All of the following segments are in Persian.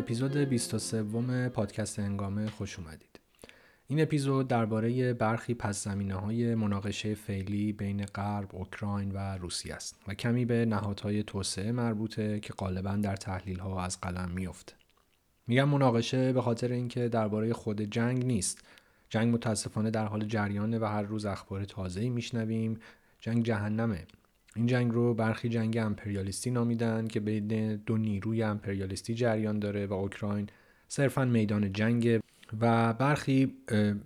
اپیزود 23 پادکست هنگامه خوش اومدید. این اپیزود درباره برخی پس زمینه های مناقشه فعلی بین غرب، اوکراین و روسیه است و کمی به نهادهای توسعه مربوطه که غالبا در تحلیل ها از قلم میفته. میگم مناقشه به خاطر اینکه درباره خود جنگ نیست. جنگ متاسفانه در حال جریانه و هر روز اخبار تازه‌ای میشنویم. جنگ جهنمه. این جنگ رو برخی جنگ امپریالیستی نامیدن که بین دو نیروی امپریالیستی جریان داره و اوکراین صرفا میدان جنگ و برخی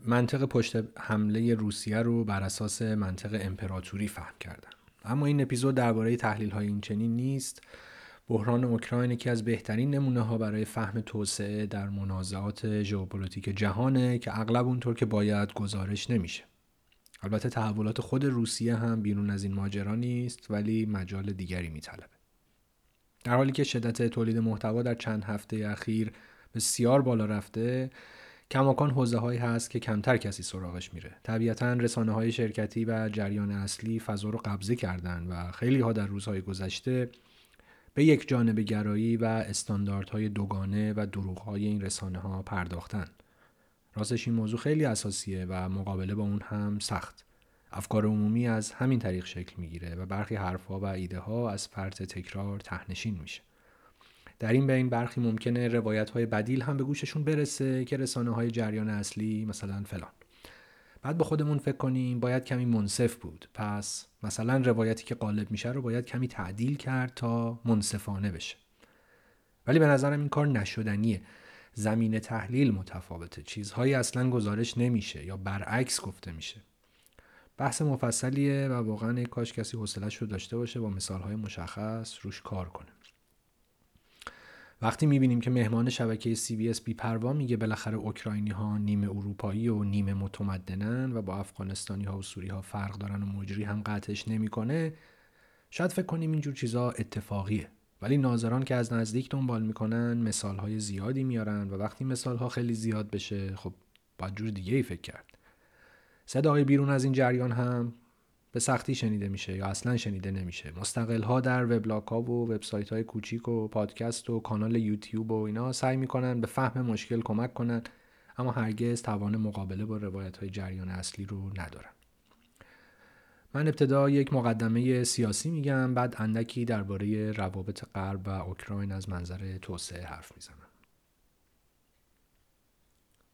منطق پشت حمله روسیه رو بر اساس منطق امپراتوری فهم کردن. اما این اپیزود درباره تحلیل های این چنین نیست. بحران اوکراین یکی از بهترین نمونه ها برای فهم توسعه در منازعات ژئوپلیتیک جهانه که اغلب اونطور که باید گزارش نمیشه. البته تحولات خود روسیه هم بیرون از این ماجرا نیست ولی مجال دیگری میطلبه. در حالی که شدت تولید محتوا در چند هفته اخیر بسیار بالا رفته کماکان حوزه هایی هست که کمتر کسی سراغش میره. طبیعتا رسانه های شرکتی و جریان اصلی فضا رو قبضه کردن و خیلی ها در روزهای گذشته به یک جانب گرایی و استانداردهای دوگانه و دروغهای این رسانه ها پرداختن. راستش این موضوع خیلی اساسیه و مقابله با اون هم سخت. افکار عمومی از همین طریق شکل می‌گیره و برخی حرفها و ایده ها از فرط تکرار تهنشین میشه. در این بین برخی ممکنه روایت های بدیل هم به گوششون برسه که رسانه های جریان اصلی مثلا فلان. بعد به خودمون فکر کنیم باید کمی منصف بود. پس مثلا روایتی که غالب میشه رو باید کمی تعدیل کرد تا منصفانه بشه. ولی به نظرم این کار نشدنیه. زمین تحلیل متفاوته. چیزهایی اصلا گزارش نمیشه یا برعکس گفته میشه. بحث مفصلیه و واقعا کاش کسی حوصلش رو داشته باشه با مثالهای مشخص روش کار کنه. وقتی می‌بینیم که مهمان شبکه سی بی اس پروا میگه بالاخره اوکراینی ها نیمه اروپایی و نیمه متمدنن و با افغانستانی ها و سوری ها فرق دارن و مجری هم قطعش نمی‌کنه شاید فکر کنیم اینجور چیزا اتفاقیه. ولی ناظران که از نزدیک دنبال می‌کنن مثال های زیادی میارن و وقتی مثال ها خیلی زیاد بشه خب باید جور دیگه ای فکر کرد. صدای بیرون از این جریان هم به سختی شنیده میشه یا اصلا شنیده نمیشه. مستقل ها در وبلاگ ها و وبسایت های کوچیک و پادکست و کانال یوتیوب و اینا سعی می‌کنن به فهم مشکل کمک کنن اما هرگز توان مقابله با روایت های جریان اصلی رو ندارن. من ابتدا یک مقدمه سیاسی میگم بعد اندکی درباره روابط غرب و اوکراین از منظر توسعه حرف می‌زنم.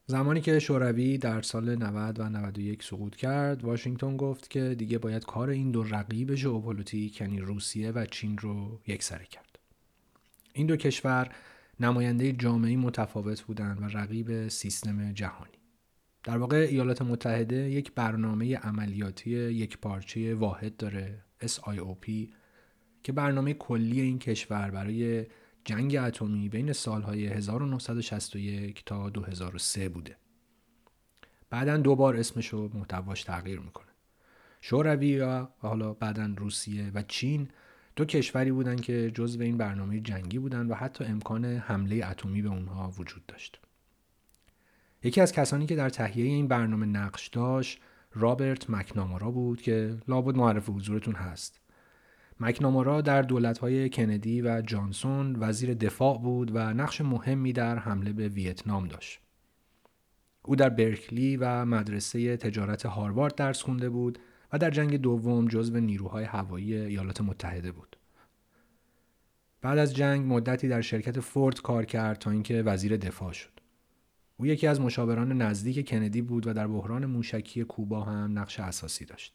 زمانی که شوروی در سال 90 و 91 سقوط کرد واشنگتن گفت که دیگه باید کار این دو رقیب ژئوپلیتیک یعنی روسیه و چین رو یکسره کرد. این دو کشور نماینده جامعه متفاوت بودند و رقیب سیستم جهانی. در واقع ایالات متحده یک برنامه عملیاتی یک پارچه واحد داره SIOP که برنامه کلی این کشور برای جنگ اتمی بین سالهای 1961 تا 2003 بوده. بعدا دوبار اسمش و محتواش تغییر می‌کنه. شوروی و حالا بعدا روسیه و چین دو کشوری بودن که جزو این برنامه جنگی بودن و حتی امکان حمله اتمی به اونها وجود داشت. یکی از کسانی که در تهیه این برنامه نقش داشت رابرت مکنامارا بود که لابد معرف حضورتون هست. مکنامارا در دولتهای کندی و جانسون وزیر دفاع بود و نقش مهمی در حمله به ویتنام داشت. او در برکلی و مدرسه تجارت هاروارد درس خونده بود و در جنگ دوم جزو نیروهای هوایی ایالات متحده بود. بعد از جنگ مدتی در شرکت فورد کار کرد تا اینکه وزیر دفاع شد. او یکی از مشاوران نزدیک کندی بود و در بحران موشکی کوبا هم نقش اساسی داشت.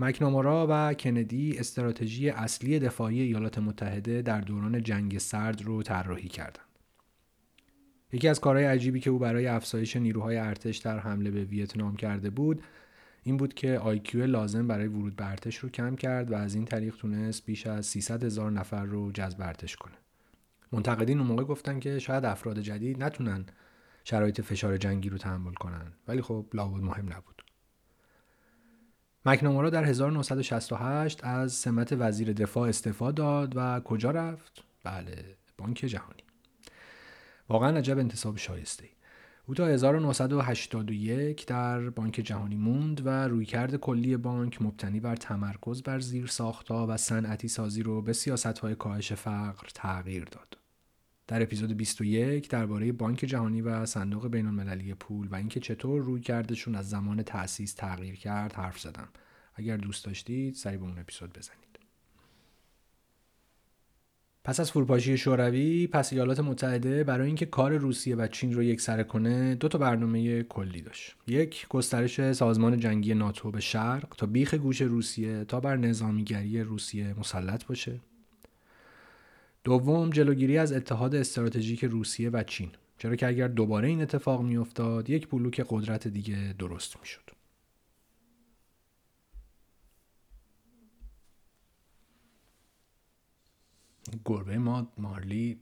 مکنامورا و کندی استراتژی اصلی دفاعی ایالات متحده در دوران جنگ سرد رو طراحی کردند. یکی از کارهای عجیبی که او برای افزایش نیروهای ارتش در حمله به ویتنام کرده بود این بود که آیکیو لازم برای ورود به ارتش رو کم کرد و از این طریق تونست بیش از 300 هزار نفر رو جذب ارتش کنه. منتقدین اون موقع گفتن که شاید افراد جدید نتونن شرایط فشار جنگی رو تحمل کنن. ولی خب لابد مهم نبود. مکنامورا در 1968 از سمت وزیر دفاع استعفا داد و کجا رفت؟ بله بانک جهانی. واقعا عجب انتصاب شایسته او تا 1981 در بانک جهانی موند و رویکرد کلی بانک مبتنی بر تمرکز بر زیر ساختا و صنعتی سازی رو به سیاست های کاهش فقر تغییر داد. در اپیزود 21 درباره بانک جهانی و صندوق بین المللی پول و اینکه چطور روی کردشون از زمان تأسیس تغییر کرد حرف زدم. اگر دوست داشتید سری به اون اپیزود بزنید. پس از فروپاشی شوروی پس ایالات متحده برای اینکه کار روسیه و چین رو یک سره کنه دو تا برنامه کلی داشت. یک گسترش سازمان جنگی ناتو به شرق تا بیخ گوش روسیه تا بر نظامیگری روسیه مسلط باشه. دوم جلوگیری از اتحاد استراتژیک روسیه و چین. چرا که اگر دوباره این اتفاق میافتاد یک بلوک قدرت دیگه درست می‌شد. گربه ما مارلی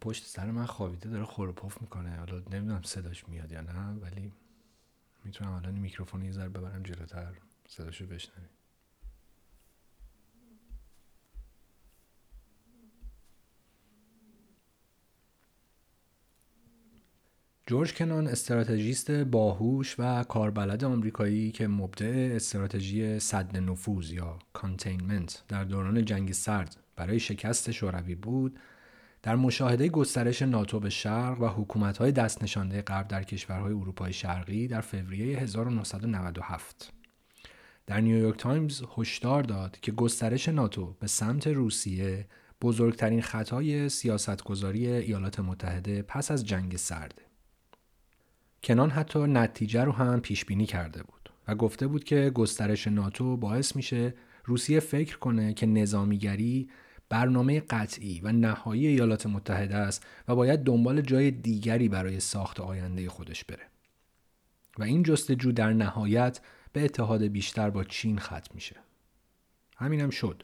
پشت سر من خوابیده داره پف می‌کنه. حالا نمی‌دونم صداش میاد یا نه ولی می‌تونم الان میکروفون یه ذره ببرم جلوتر صداشو بشنوید جورج کنان استراتژیست باهوش و کاربلد آمریکایی که مبدع استراتژی صد نفوذ یا کانتینمنت در دوران جنگ سرد برای شکست شوروی بود در مشاهده گسترش ناتو به شرق و حکومت‌های دست نشانده غرب در کشورهای اروپای شرقی در فوریه 1997 در نیویورک تایمز هشدار داد که گسترش ناتو به سمت روسیه بزرگترین خطای سیاستگذاری ایالات متحده پس از جنگ سرده. کنان حتی نتیجه رو هم پیش بینی کرده بود و گفته بود که گسترش ناتو باعث میشه روسیه فکر کنه که نظامیگری برنامه قطعی و نهایی ایالات متحده است و باید دنبال جای دیگری برای ساخت آینده خودش بره. و این جستجو در نهایت به اتحاد بیشتر با چین ختم میشه. همینم شد.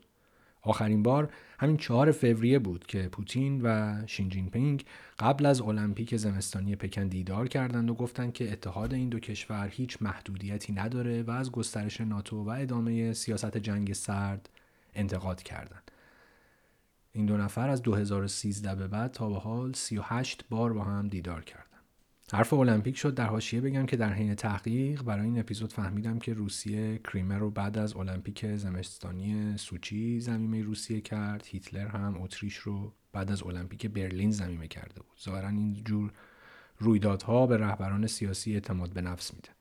آخرین بار همین چهار فوریه بود که پوتین و شین جین پینگ قبل از المپیک زمستانی پکن دیدار کردند و گفتند که اتحاد این دو کشور هیچ محدودیتی نداره و از گسترش ناتو و ادامه سیاست جنگ سرد انتقاد کردند. این دو نفر از 2013 به بعد تا به حال 38 بار با هم دیدار کردند. حرف المپیک شد در حاشیه بگم که در حین تحقیق برای این اپیزود فهمیدم که روسیه کریمر رو بعد از المپیک زمستانی سوچی زمینه روسیه کرد. هیتلر هم اتریش رو بعد از المپیک برلین زمینه کرده بود. ظاهرا این جور رویدادها به رهبران سیاسی اعتماد به نفس میده.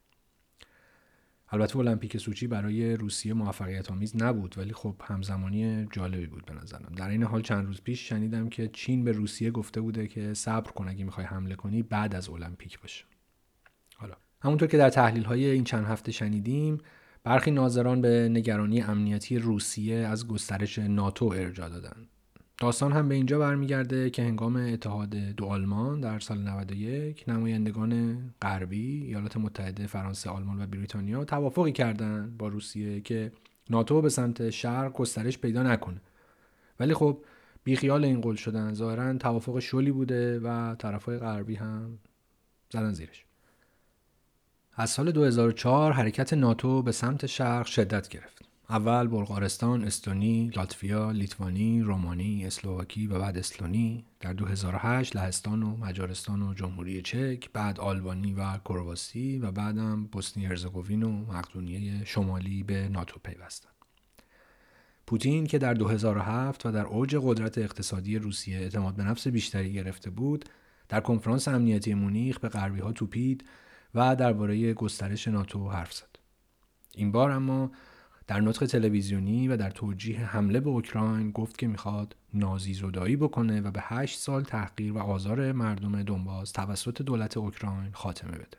البته المپیک سوچی برای روسیه موفقیت آمیز نبود ولی خب همزمانی جالبی بود به نظرم. در این حال چند روز پیش شنیدم که چین به روسیه گفته بوده که صبر کن اگه می‌خوای حمله کنی بعد از المپیک باشه. حالا همونطور که در تحلیل های این چند هفته شنیدیم برخی ناظران به نگرانی امنیتی روسیه از گسترش ناتو ارجا دادند. داستان هم به اینجا برمیگرده که هنگام اتحاد دو آلمان در سال 91 نمایندگان غربی ایالات متحده فرانسه آلمان و بریتانیا توافقی کردند با روسیه که ناتو به سمت شرق گسترش پیدا نکنه. ولی خب بیخیال این قول شدن ظاهرا توافق شلی بوده و طرفای غربی هم زدن زیرش. از سال 2004 حرکت ناتو به سمت شرق شدت گرفت. اول بلغارستان، استونی، لاتویا، لیتوانی، رومانی، اسلوواکی و بعد اسلونی در 2008 لهستان و مجارستان و جمهوری چک بعد آلبانی و کرواسی و بعدم بوسنی هرزگوین و مقدونیه شمالی به ناتو پیوستند. پوتین که در 2007 و در اوج قدرت اقتصادی روسیه اعتماد به نفس بیشتری گرفته بود در کنفرانس امنیتی مونیخ به غربی ها توپید و درباره گسترش ناتو حرف زد. این بار اما در نطق تلویزیونی و در توجیه حمله به اوکراین گفت که می‌خواد نازی زدایی بکنه و به هشت سال تحقیر و آزار مردم دنباز توسط دولت اوکراین خاتمه بده.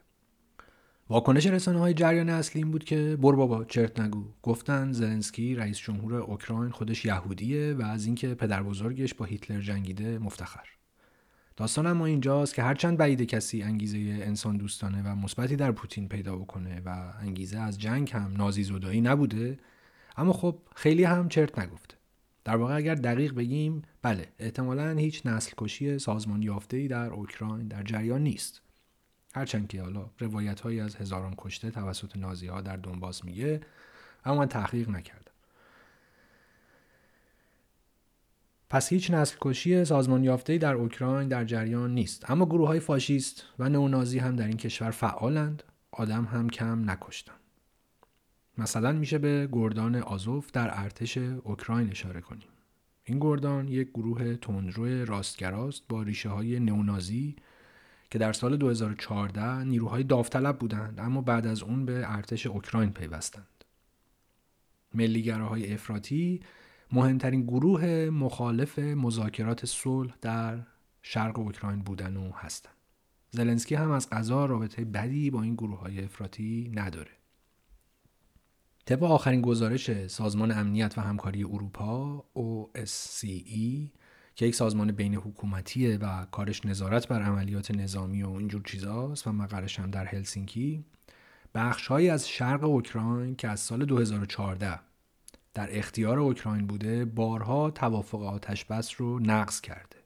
واکنش رسانه های جریان اصلی این بود که بر بابا چرت نگو گفتن زلنسکی رئیس جمهور اوکراین خودش یهودیه و از اینکه پدر بزرگش با هیتلر جنگیده مفتخر داستان اما اینجاست که هرچند بعید کسی انگیزه انسان دوستانه و مثبتی در پوتین پیدا بکنه و انگیزه از جنگ هم نازی زدایی نبوده اما خب خیلی هم چرت نگفته. در واقع اگر دقیق بگیم بله احتمالا هیچ نسل کشی سازمان یافته در اوکراین در جریان نیست. هرچند که حالا روایت هایی از هزاران کشته توسط نازی ها در دنباس میگه اما تحقیق نکردم. پس هیچ نسل کشی سازمان یافته در اوکراین در جریان نیست. اما گروه های فاشیست و نئونازی هم در این کشور فعالند. آدم هم کم نکشتن. مثلا میشه به گردان آزوف در ارتش اوکراین اشاره کنیم. این گردان یک گروه تندرو راستگراست با ریشه های نئونازی که در سال 2014 نیروهای داوطلب بودند اما بعد از اون به ارتش اوکراین پیوستند. ملیگراهای افراطی مهمترین گروه مخالف مذاکرات صلح در شرق اوکراین بودن و هستند. زلنسکی هم از قضا رابطه بدی با این گروه های افراطی نداره. طبق آخرین گزارش سازمان امنیت و همکاری اروپا OSCE که یک سازمان بین حکومتیه و کارش نظارت بر عملیات نظامی و اینجور چیزاست و مقرش هم در هلسینکی بخشهایی از شرق اوکراین که از سال 2014 در اختیار اوکراین بوده بارها توافق آتش بس رو نقض کرده.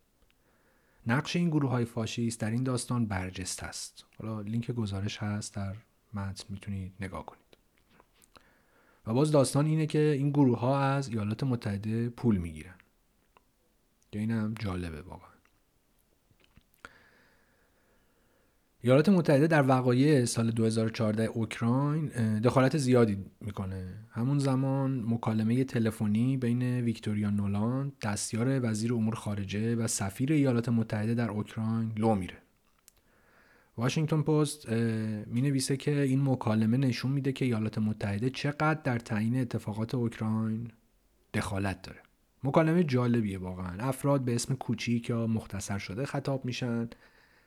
نقش این گروه های فاشیست در این داستان برجست است. حالا لینک گزارش هست در متن می‌تونید نگاه کنید. و باز داستان اینه که این گروه ها از ایالات متحده پول می‌گیرن. که این هم جالبه واقعا. ایالات متحده در وقایع سال 2014 اوکراین دخالت زیادی می‌کنه. همون زمان مکالمه تلفنی بین ویکتوریا نولاند دستیار وزیر امور خارجه و سفیر ایالات متحده در اوکراین لو میره. واشنگتن پست می نویسه که این مکالمه نشون میده که ایالات متحده چقدر در تعیین اتفاقات اوکراین دخالت داره. مکالمه جالبیه واقعا. افراد به اسم کوچیک یا مختصر شده خطاب میشن.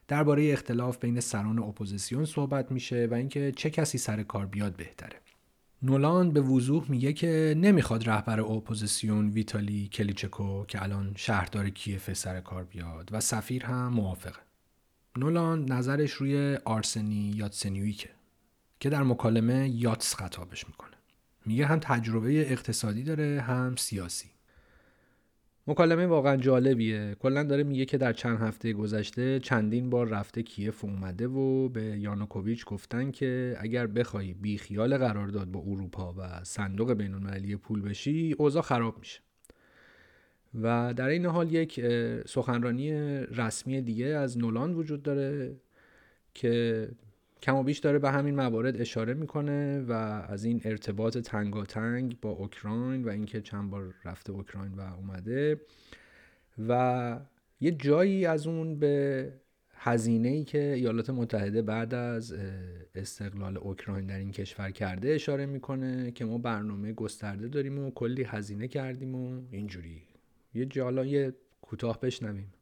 درباره اختلاف بین سران اپوزیسیون صحبت میشه و اینکه چه کسی سر کار بیاد بهتره. نولاند به وضوح میگه که نمی‌خواد رهبر اپوزیسیون ویتالی کلیچکو که الان شهردار کیف سر کار بیاد و سفیر هم موافقه. نولاند نظرش روی آرسنی یاتسنیوکه که در مکالمه یاتس خطابش می‌کنه. میگه هم تجربه اقتصادی داره هم سیاسی. مکالمه واقعا جالبیه. کلا داره میگه که در چند هفته گذشته چندین بار رفته کیف اومده و به یانوکوویچ گفتن که اگر بخوای بی خیال قرارداد با اروپا و صندوق بین پول بشی اوضاع خراب میشه. و در این حال یک سخنرانی رسمی دیگه از نولان وجود داره که کم و بیش داره به همین موارد اشاره می‌کنه و از این ارتباط تنگاتنگ با اوکراین و اینکه چند بار رفته اوکراین و اومده و یه جایی از اون به هزینه ای که ایالات متحده بعد از استقلال اوکراین در این کشور کرده اشاره می‌کنه که ما برنامه گسترده داریم و کلی هزینه کردیم و اینجوری. یه جالا یه کوتاه بشنویم.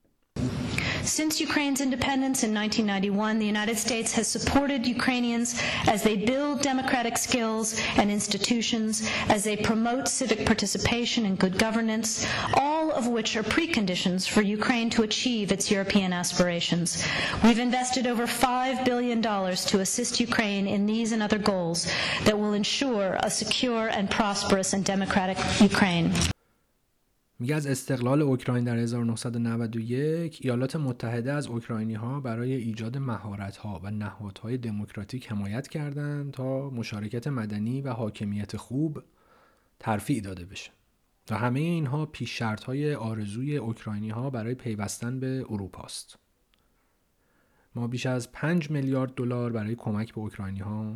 Since Ukraine's independence in 1991, the United States has supported Ukrainians as they build democratic skills and institutions, as they promote civic participation and good governance, all of which are preconditions for Ukraine to achieve its European aspirations. We've invested over $5 billion to assist Ukraine in these and other goals that will ensure a secure and prosperous and democratic Ukraine. میگه از استقلال اوکراین در 1991 ایالات متحده از اوکراینی ها برای ایجاد مهارت ها و نهادهای دموکراتیک حمایت کردند تا مشارکت مدنی و حاکمیت خوب ترفیع داده بشه و همه اینها پیش شرط های آرزوی اوکراینی ها برای پیوستن به اروپا است. ما بیش از 5 میلیارد دلار برای کمک به اوکراینی ها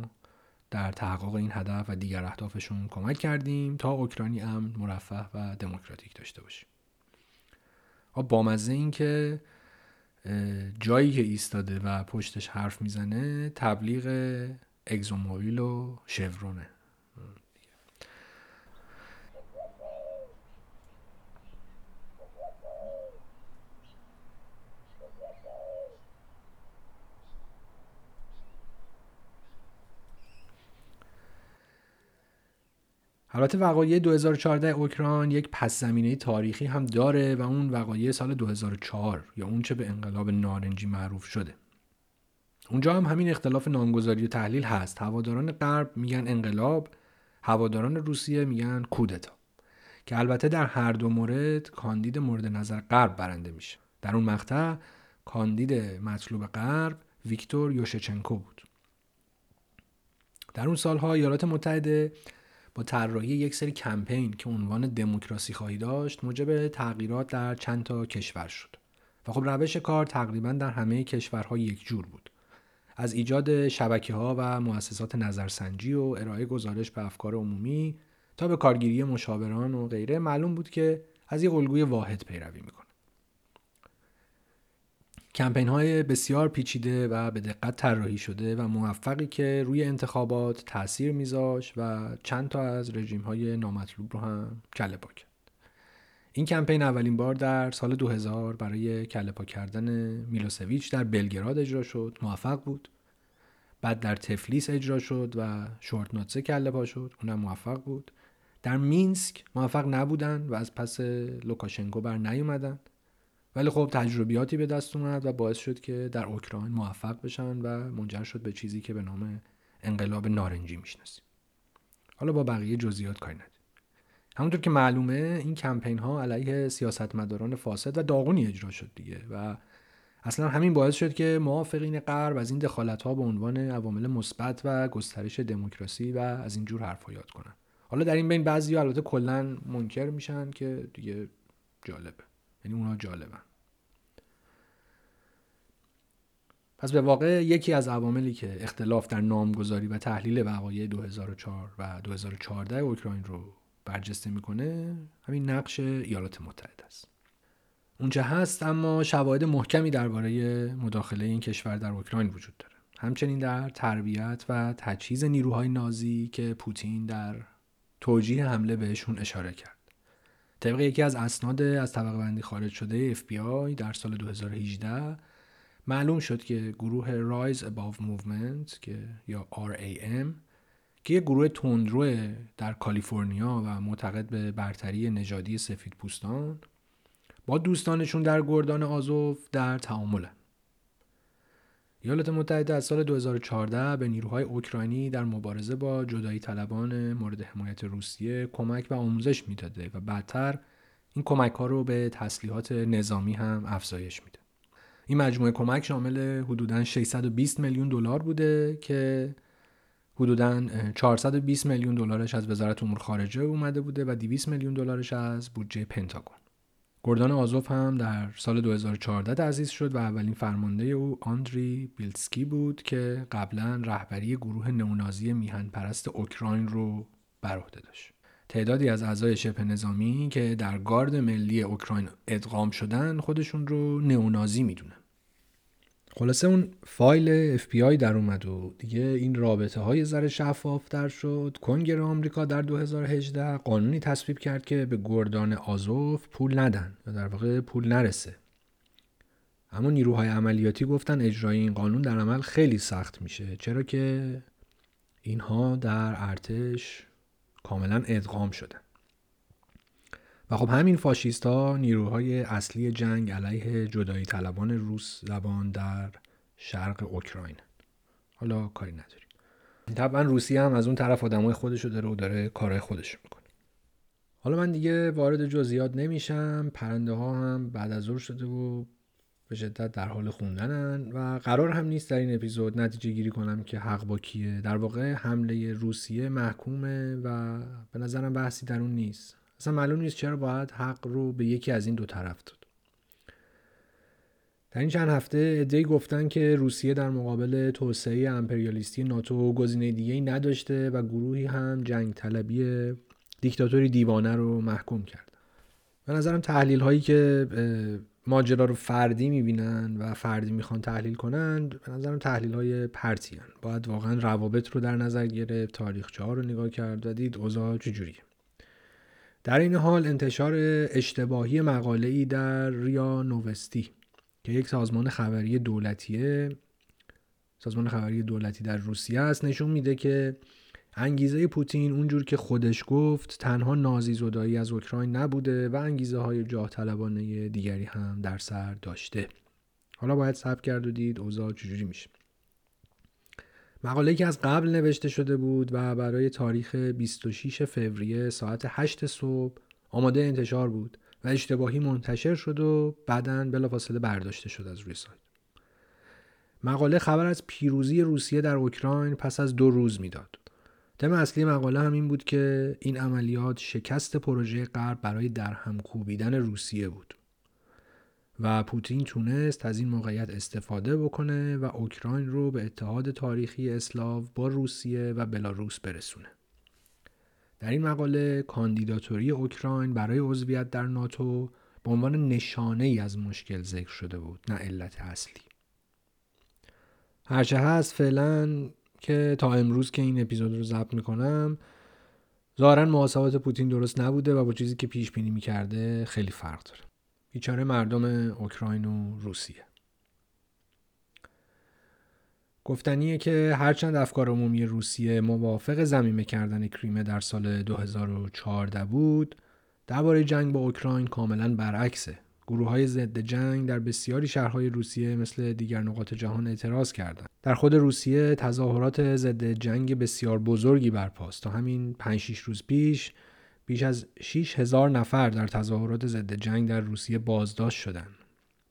در تحقق این هدف و دیگر اهدافشون کمک کردیم تا اوکراینی امن مرفه و دموکراتیک داشته باشیم. بامزه این که جایی که ایستاده و پشتش حرف می‌زنه تبلیغ اگزوموبیل و شورونه. البته وقایع 2014 اوکراین یک پس زمینه تاریخی هم داره و اون وقایع سال 2004 یا اون چه به انقلاب نارنجی معروف شده. اونجا هم همین اختلاف نامگذاری و تحلیل هست. هواداران غرب میگن انقلاب هواداران روسیه میگن کودتا که البته در هر دو مورد کاندید مورد نظر غرب برنده میشه. در اون مقطع کاندید مطلوب غرب ویکتور یوشچنکو بود. در اون سالها ایالات متحده طراحی یک سری کمپین که عنوان دموکراسی خواهی داشت موجب تغییرات در چند تا کشور شد. و خب روش کار تقریبا در همه کشورها یک جور بود. از ایجاد شبکه ها و مؤسسات نظرسنجی و ارائه گزارش به افکار عمومی تا به کارگیری مشاوران و غیره معلوم بود که از یک الگوی واحد پیروی می‌کنه. کمپین های بسیار پیچیده و به دقت طراحی شده و موفقی که روی انتخابات تاثیر میذاشت و چند تا از رژیم های نامطلوب رو هم کله پا کرد. این کمپین اولین بار در سال 2000 برای کله پا کردن میلوسویچ در بلگراد اجرا شد موفق بود. بعد در تفلیس اجرا شد و شواردنادزه کله پا شد اونم موفق بود. در مینسک موفق نبودن و از پس لوکاشنکو بر نیومدن ولی خب تجربیاتی به دست اومد و باعث شد که در اوکراین موفق بشن و منجر شد به چیزی که به نام انقلاب نارنجی می‌شناسیم. حالا با بقیه جزئیات کاری نداریم. همونطور که معلومه این کمپین ها علیه سیاستمداران فاسد و داغونی اجرا شد دیگه و اصلا همین باعث شد که موافقین غرب از این دخالت ها به عنوان عوامل مثبت و گسترش دموکراسی و از این جور حرفا یاد کنن. حالا در این بین بعضی البته کلا منکر میشن که دیگه جالبه. یعنی اونا جالبن. پس به واقع یکی از عواملی که اختلاف در نامگذاری و تحلیل وقایع 2004 و 2014 اوکراین رو برجسته می‌کنه همین نقش ایالات متحده است. اونچه هست اما شواهد محکمی درباره مداخله این کشور در اوکراین وجود داره. همچنین در تربیت و تجهیز نیروهای نازی که پوتین در توجیه حمله بهشون اشاره کرد. طبق یکی از اسناد از طبقه بندی خارج شده FBI در سال 2018 معلوم شد که گروه Rise Above Movement که یا RAM که یک گروه تندرو در کالیفرنیا و معتقد به برتری نژادی سفید پوستان با دوستانشون در گردان آزوف در تعاملن ایالات متحده از سال 2014 به نیروهای اوکراینی در مبارزه با جدایی طلبان مورد حمایت روسیه کمک و آموزش می‌داده و بعدتر این کمک ها رو به تسلیحات نظامی هم افزایش میده. این مجموعه کمک شامل حدوداً 620 میلیون دلار بوده که حدوداً 420 میلیون دلارش از وزارت امور خارجه اومده بوده و 200 میلیون دلارش از بودجه پنتاگون. گردان آزوف هم در سال 2014 تأسیس شد و اولین فرمانده او آندری بیلسکی بود که قبلا رهبری گروه نونازی میهن پرست اوکراین رو بر عهده داشت. تعدادی از اعضای شبه نظامی که در گارد ملی اوکراین ادغام شدن خودشون رو نئونازی می‌دونن. خلاصه اون فایل FBI در اومد و دیگه این رابطه های ذره شفافتر شد. کنگره آمریکا در 2018 قانونی تصویب کرد که به گردان آزوف پول ندن یا در واقع پول نرسه. اما نیروهای عملیاتی گفتن اجرای این قانون در عمل خیلی سخت میشه چرا که اینها در ارتش کاملا ادغام شدن. و خب همین فاشیست ها نیروهای اصلی جنگ علیه جدایی طلبان روس زبان در شرق اوکراین. حالا کاری نداریم. طبعا روسیه هم از اون طرف آدمای خودش رو داره و داره کارهای خودش می‌کنه. حالا من دیگه وارد جزئیات نمیشم. پرنده ها هم بعد از ظهر شده و به شدت در حال خوندنن و قرار هم نیست در این اپیزود نتیجه گیری کنم که حق با کیه. در واقع حمله روسیه محکومه و به نظرم بحثی در اون نیست. اصلا معلوم نیست چرا باید حق رو به یکی از این دو طرف داد. در این چند هفته ادعی گفتن که روسیه در مقابل توسعه امپریالیستی ناتو گزینه دیگه ای نداشته و گروهی هم جنگ طلبی دیکتاتوری دیوانه رو محکوم کرد. به نظرم تحلیل هایی که ماجرا رو فردی می‌بینن و فردی می‌خوان تحلیل کنند به نظرم تحلیل های پرتی هن. باید واقعا روابط رو در نظر گرفت تاریخچه ها رو نگاه کرد و دید اوضاع چجوریه. در این حال انتشار اشتباهی مقاله ای در ریا نوستی که یک سازمان خبری دولتیه سازمان خبری دولتی در روسیه است نشون میده که انگیزه پوتین اونجور که خودش گفت تنها نازی زدایی از اوکراین نبوده و انگیزه های جاه طلبانه دیگری هم در سر داشته. حالا باید صبر کرد و دید اوضاع چجوری میشه. مقاله که از قبل نوشته شده بود و برای تاریخ 26 فوریه ساعت 8 صبح آماده انتشار بود و اشتباهی منتشر شد و بعدا بلافاصله برداشته شد از روی سایت. مقاله خبر از پیروزی روسیه در اوکراین پس از دو روز می‌داد. تم اصلی مقاله هم این بود که این عملیات شکست پروژه غرب برای درهم کوبیدن روسیه بود. و پوتین تونست از این موقعیت استفاده بکنه و اوکراین رو به اتحاد تاریخی اسلاو با روسیه و بلاروس برسونه. در این مقاله کاندیداتوری اوکراین برای عضویت در ناتو به عنوان نشانه ای از مشکل ذکر شده بود نه علت اصلی هرچه هست فعلا که تا امروز که این اپیزود رو ضبط می‌کنم ظاهرا محاسبات پوتین درست نبوده و با چیزی که پیش بینی می‌کرده خیلی فرق داره بیچاره مردم اوکراین و روسیه. گفتنیه که هرچند افکار عمومی روسیه موافق زمینه کردن کریمه در سال 2014 بود درباره جنگ با اوکراین کاملا برعکسه. گروه های ضد جنگ در بسیاری شهرهای روسیه مثل دیگر نقاط جهان اعتراض کردند. در خود روسیه تظاهرات ضد جنگ بسیار بزرگی برپاست. تا همین 5 6 روز پیش بیش از 6 هزار نفر در تظاهرات ضد جنگ در روسیه بازداشت شدند.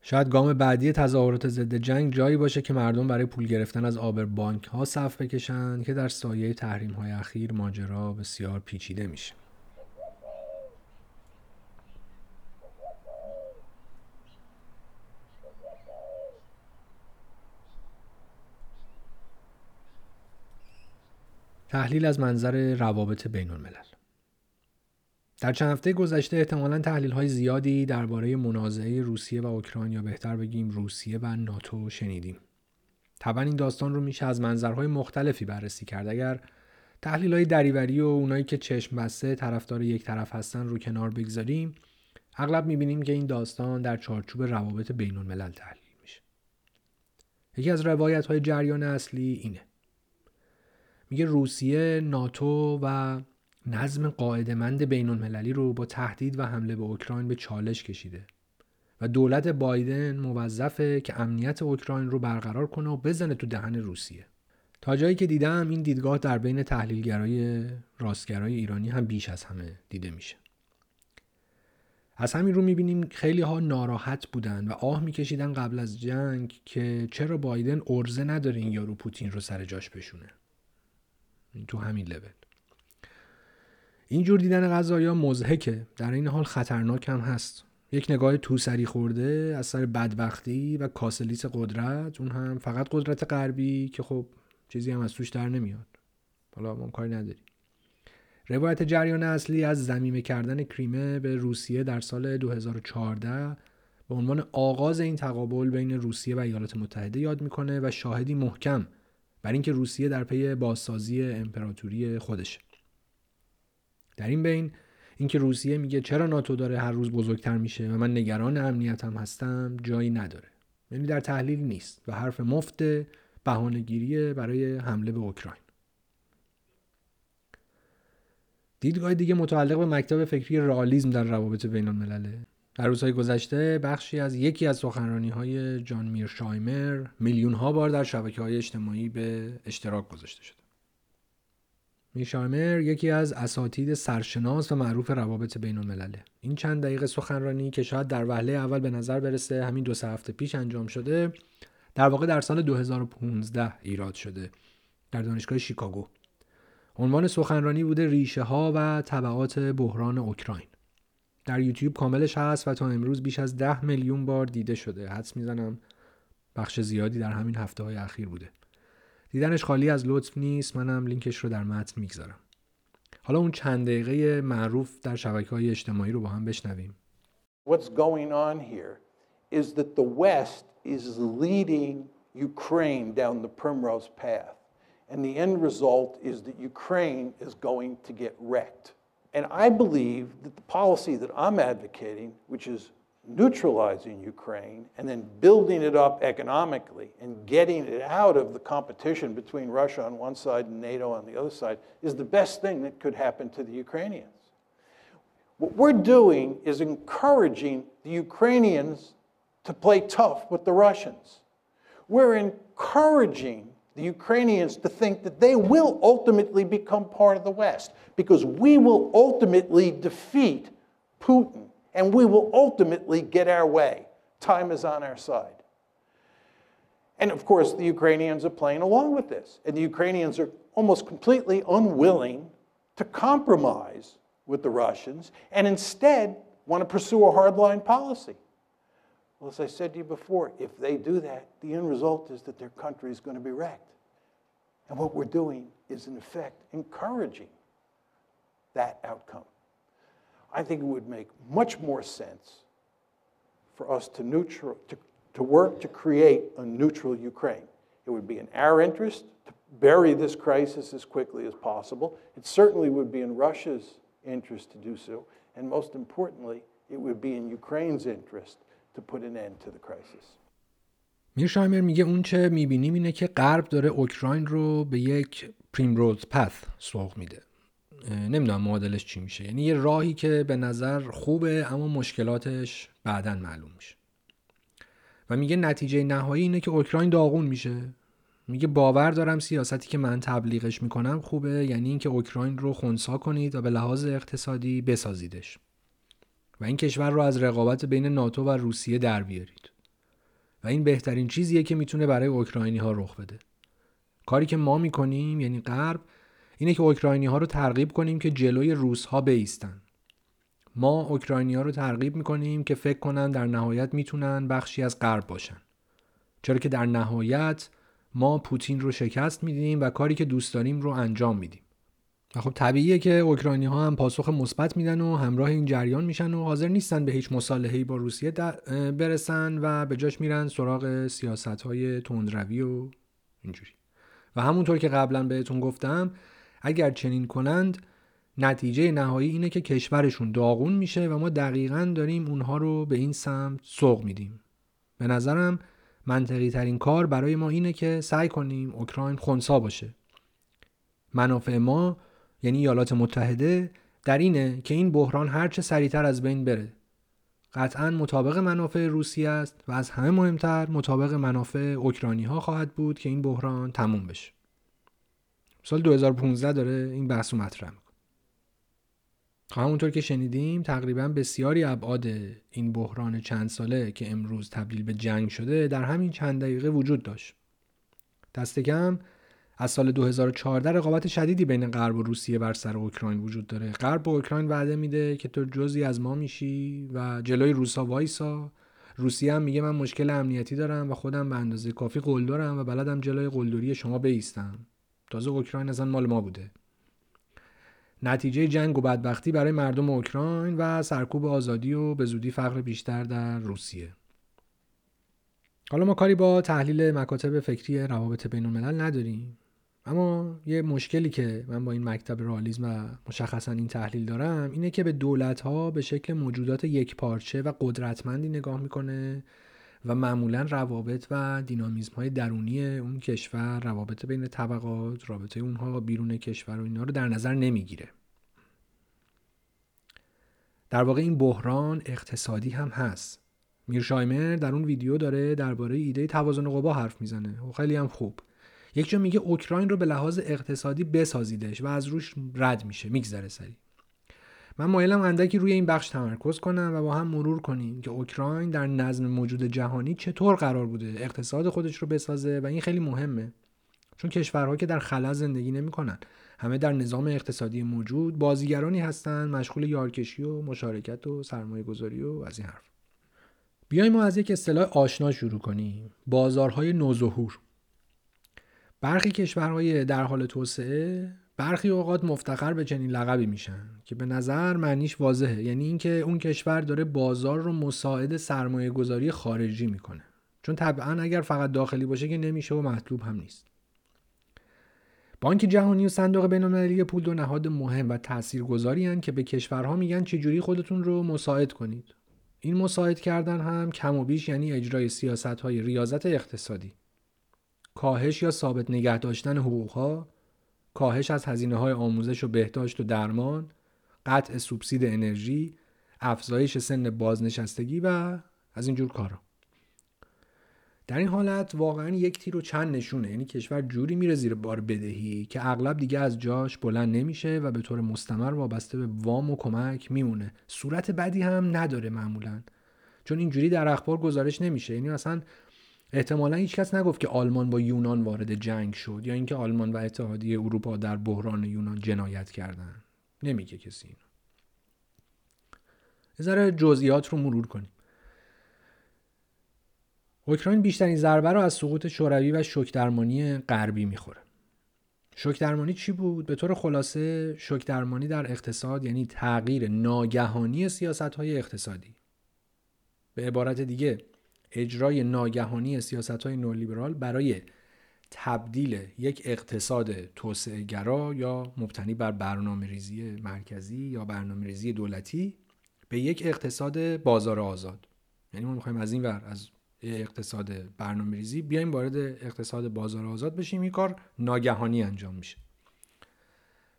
شاید گام بعدی تظاهرات ضد جنگ جایی باشه که مردم برای پول گرفتن از آبر بانک ها صف بکشند که در سایه تحریم های اخیر ماجرا بسیار پیچیده میشه. تحلیل از منظر روابط بین الملل در چند هفته گذشته احتمالا تحلیل های زیادی درباره منازعه روسیه و اوکراین یا بهتر بگیم روسیه و ناتو شنیدیم. طبعا این داستان رو میشه از منظرهای مختلفی بررسی کرد اگر تحلیل های دریوری و اونایی که چشم بسته طرفدار یک طرف هستن رو کنار بگذاریم اغلب می‌بینیم که این داستان در چارچوب روابط بین الملل تحلیل میشه. یکی از روایت های جریان اصلی اینه. میگه روسیه، ناتو و نظم قاعدمند بین المللی رو با تهدید و حمله به اوکراین به چالش کشیده و دولت بایدن موظفه که امنیت اوکراین رو برقرار کنه و بزنه تو دهن روسیه. تا جایی که دیدم این دیدگاه در بین تحلیلگرای راستگرای ایرانی هم بیش از همه دیده میشه. از همین رو می‌بینیم خیلی ها ناراحت بودن و آه میکشیدن قبل از جنگ که چرا بایدن ارزه نداره این یارو پوتین رو سر جاش بشونه. تو همین لول. اینجور دیدن غذایا مزهکه. در این حال خطرناک هم هست. یک نگاه تو سری خورده از سر بدبختی و کاسلیس قدرت اون هم فقط قدرت غربی که خب چیزی هم از توش در نمیاد. حالا ما کاری نداریم. روایت جریان اصلی از زمیمه کردن کریمه به روسیه در سال 2014 به عنوان آغاز این تقابل بین روسیه و ایالات متحده یاد می‌کنه و شاهدی محکم بر اینکه روسیه در پی بازسازی امپراتوری خودشه. در این بین اینکه روسیه میگه چرا ناتو داره هر روز بزرگتر میشه و من نگران امنیتم هستم جایی نداره. یعنی در تحلیل نیست و حرف مفت بهانهگیری برای حمله به اوکراین. دیدگاه دیگه متعلق به مکتب فکری رئالیسم در روابط بین الملله در روزهای گذشته بخشی از یکی از سخنرانی های جان میرشایمر میلیون ها بار در شبکه های اجتماعی به اشتراک گذاشته شده. میشایمر یکی از اساتید سرشناس و معروف روابط بین الملله این چند دقیقه سخنرانی که شاید در وهله اول به نظر برسه همین دو سه هفته پیش انجام شده در واقع در سال 2015 ایراد شده در دانشگاه شیکاگو. عنوان سخنرانی بوده ریشه ها و طبعات بحران اوکراین. در یوتیوب کاملش هست و تا امروز بیش از ده میلیون بار دیده شده. حدس می‌زنم بخش زیادی در همین هفته های اخیر بوده. دیدنش خالی از لطف نیست منم لینکش رو در متن می‌گذارم حالا اون چند دقیقه معروف در شبکه های اجتماعی رو با هم بشنویم What's going on here is that the West is leading Ukraine down the primrose path. And the end result is that Ukraine is going to get wrecked. And I believe that the policy that I'm advocating, which is neutralizing Ukraine and then building it up economically and getting it out of the competition between Russia on one side and NATO on the other side is the best thing that could happen to the Ukrainians. What we're doing is encouraging the Ukrainians to play tough with the Russians. We're encouraging the Ukrainians to think that they will ultimately become part of the West because we will ultimately defeat Putin and we will ultimately get our way. Time is on our side. And of course, the Ukrainians are playing along with this. And the Ukrainians are almost completely unwilling to compromise with the Russians and instead want to pursue a hardline policy. Well, as I said to you before, if they do that, the end result is that their country is going to be wrecked. And what we're doing is, in effect, encouraging that outcome. I think it would make much more sense for us to, neutral, to, to work to create a neutral Ukraine. It would be in our interest to bury this crisis as quickly as possible. It certainly would be in Russia's interest to do so. And most importantly, it would be in Ukraine's interest to put an end to the crisis. میرشایمر میگه اون چه میبینیم اینه که غرب داره اوکراین رو به یک پریمروز پث سوق میده نمی‌دونم معادلش چی میشه. یعنی یه راهی که به نظر خوبه اما مشکلاتش بعدا معلوم میشه. و میگه نتیجه نهایی اینه که اوکراین داغون میشه. میگه باور دارم سیاستی که من تبلیغش می‌کنم خوبه یعنی اینکه اوکراین رو خونسا کنید و به لحاظ اقتصادی بسازیدش. و این کشور رو از رقابت بین ناتو و روسیه در بیارید. و این بهترین چیزیه که می‌تونه برای اوکراینی ها رخ بده. کاری که ما می‌کنیم یعنی غرب اینه که اوکراینی ها رو ترغیب کنیم که جلوی روس ها بیستن. ما اوکراینی ها رو ترغیب می‌کنیم که فکر کنن در نهایت می‌تونن بخشی از غرب باشن. چرا که در نهایت ما پوتین رو شکست میدیم و کاری که دوست داریم رو انجام میدیم. و خب طبیعیه که اوکراینی ها هم پاسخ مثبت میدن و همراه این جریان میشن و حاضر نیستن به هیچ مصالحه‌ای با روسیه برسن و به جاش میرن سراغ سیاست های تندروی و اینجوری. و همونطور که قبلا بهتون گفتم اگر چنین کنند نتیجه نهایی اینه که کشورشون داغون میشه و ما دقیقا داریم اونها رو به این سمت سوق میدیم. به نظرم منطقی ترین کار برای ما اینه که سعی کنیم اوکراین خونسا باشه. منافع ما یعنی ایالات متحده در اینه که این بحران هرچه سریعتر از بین بره. قطعا مطابق منافع روسیه است و از همه مهمتر مطابق منافع اوکراینی ها خواهد بود که این بحران تموم بشه. سال 2015 داره این بحث رو مطرح می‌کنه. خب همونطور که شنیدیم تقریبا بسیاری ابعاد این بحران چند ساله که امروز تبدیل به جنگ شده در همین چند دقیقه وجود داشت. دست کم از سال 2014 رقابت شدیدی بین غرب و روسیه بر سر اوکراین وجود داره. غرب به اوکراین وعده میده که تو جزی از ما میشی و جلوی روسا وایسا. روسیه هم میگه من مشکل امنیتی دارم و خودم به اندازه کافی قلدرم و بلدم جلوی قلدری شما بیستم. تازه اوکراین اصلا مال ما بوده. نتیجه جنگ و بدبختی برای مردم اوکراین و سرکوب آزادی و به زودی فقر بیشتر در روسیه. حالا ما کاری با تحلیل مکاتب فکری روابط بین الملل نداریم. اما یه مشکلی که من با این مکتب رالیزم و مشخصا این تحلیل دارم اینه که به دولت ها به شکل موجودات یک پارچه و قدرتمندی نگاه می‌کنه و معمولا روابط و دینامیزم های درونی اون کشور روابط بین طبقات رابطه اونها بیرون کشور و اینا رو در نظر نمی‌گیره. در واقع این بحران اقتصادی هم هست. میرشایمر در اون ویدیو داره درباره ایده توازن قوا حرف می‌زنه. و خیلی هم خوب. یک جا میگه اوکراین رو به لحاظ اقتصادی بسازیدش و از روش رد میشه میگذره سری من مایلم اندکی روی این بخش تمرکز کنم و با هم مرور کنیم که اوکراین در نظم موجود جهانی چطور قرار بوده اقتصاد خودش رو بسازه و این خیلی مهمه. چون کشورها که در خلا زندگی نمی‌کنن همه در نظام اقتصادی موجود بازیگرانی هستند مشغول یارکشی و مشارکت و سرمایه گذاری و از این حرف. بیایم ما از یک اصطلاح آشنا شروع کنیم بازارهای نوظهور. برخی کشورهای در حال توسعه برخی اوقات مفتخر به چنین لقبی میشن که به نظر معنیش واضحه. یعنی اینکه اون کشور داره بازار رو مساعد سرمایه گذاری خارجی می‌کنه. چون طبعا اگر فقط داخلی باشه که نمیشه و مطلوب هم نیست. بانک جهانی و صندوق بینالمللی پول دو نهاد مهم و تاثیرگذاری که به کشورها میگن چجوری خودتون رو مساعد کنید. این مساعد کردن هم کم و بیش یعنی اجرای سیاست های ریاضت اقتصادی. کاهش یا ثابت نگه داشتن حقوقها کاهش از هزینه های آموزش و بهداشت و درمان قطع سوبسید انرژی افزایش سن بازنشستگی و از اینجور کارا. در این حالت واقعا یک تیر و چند نشونه. یعنی کشور جوری میره زیر بار بدهی که اغلب دیگه از جاش بلند نمیشه و به طور مستمر وابسته به وام و کمک میمونه. صورت بدی هم نداره معمولا. چون اینجوری در اخبار گزارش نمیشه. یعنی مثلا احتمالا هیچ کس نگفت که آلمان با یونان وارد جنگ شد یا اینکه آلمان و اتحادیه اروپا در بحران یونان جنایت کردن نمیگه کسی اینو ذره جزئیات رو مرور کنیم اوکراین بیشترین ضربه رو از سقوط شوروی و شوک درمانی غربی می‌خوره شوک درمانی چی بود؟ به طور خلاصه شوک درمانی در اقتصاد یعنی تغییر ناگهانی سیاست های اقتصادی. به عبارت دیگه اجرای ناگهانی سیاست های نولیبرال برای تبدیل یک اقتصاد توسعه گرا یا مبتنی بر برنامه ریزی مرکزی یا برنامه ریزی دولتی به یک اقتصاد بازار آزاد. یعنی ما می‌خوایم از این ور از اقتصاد برنامه ریزی بیایم وارد اقتصاد بازار آزاد بشیم. این کار ناگهانی انجام میشه.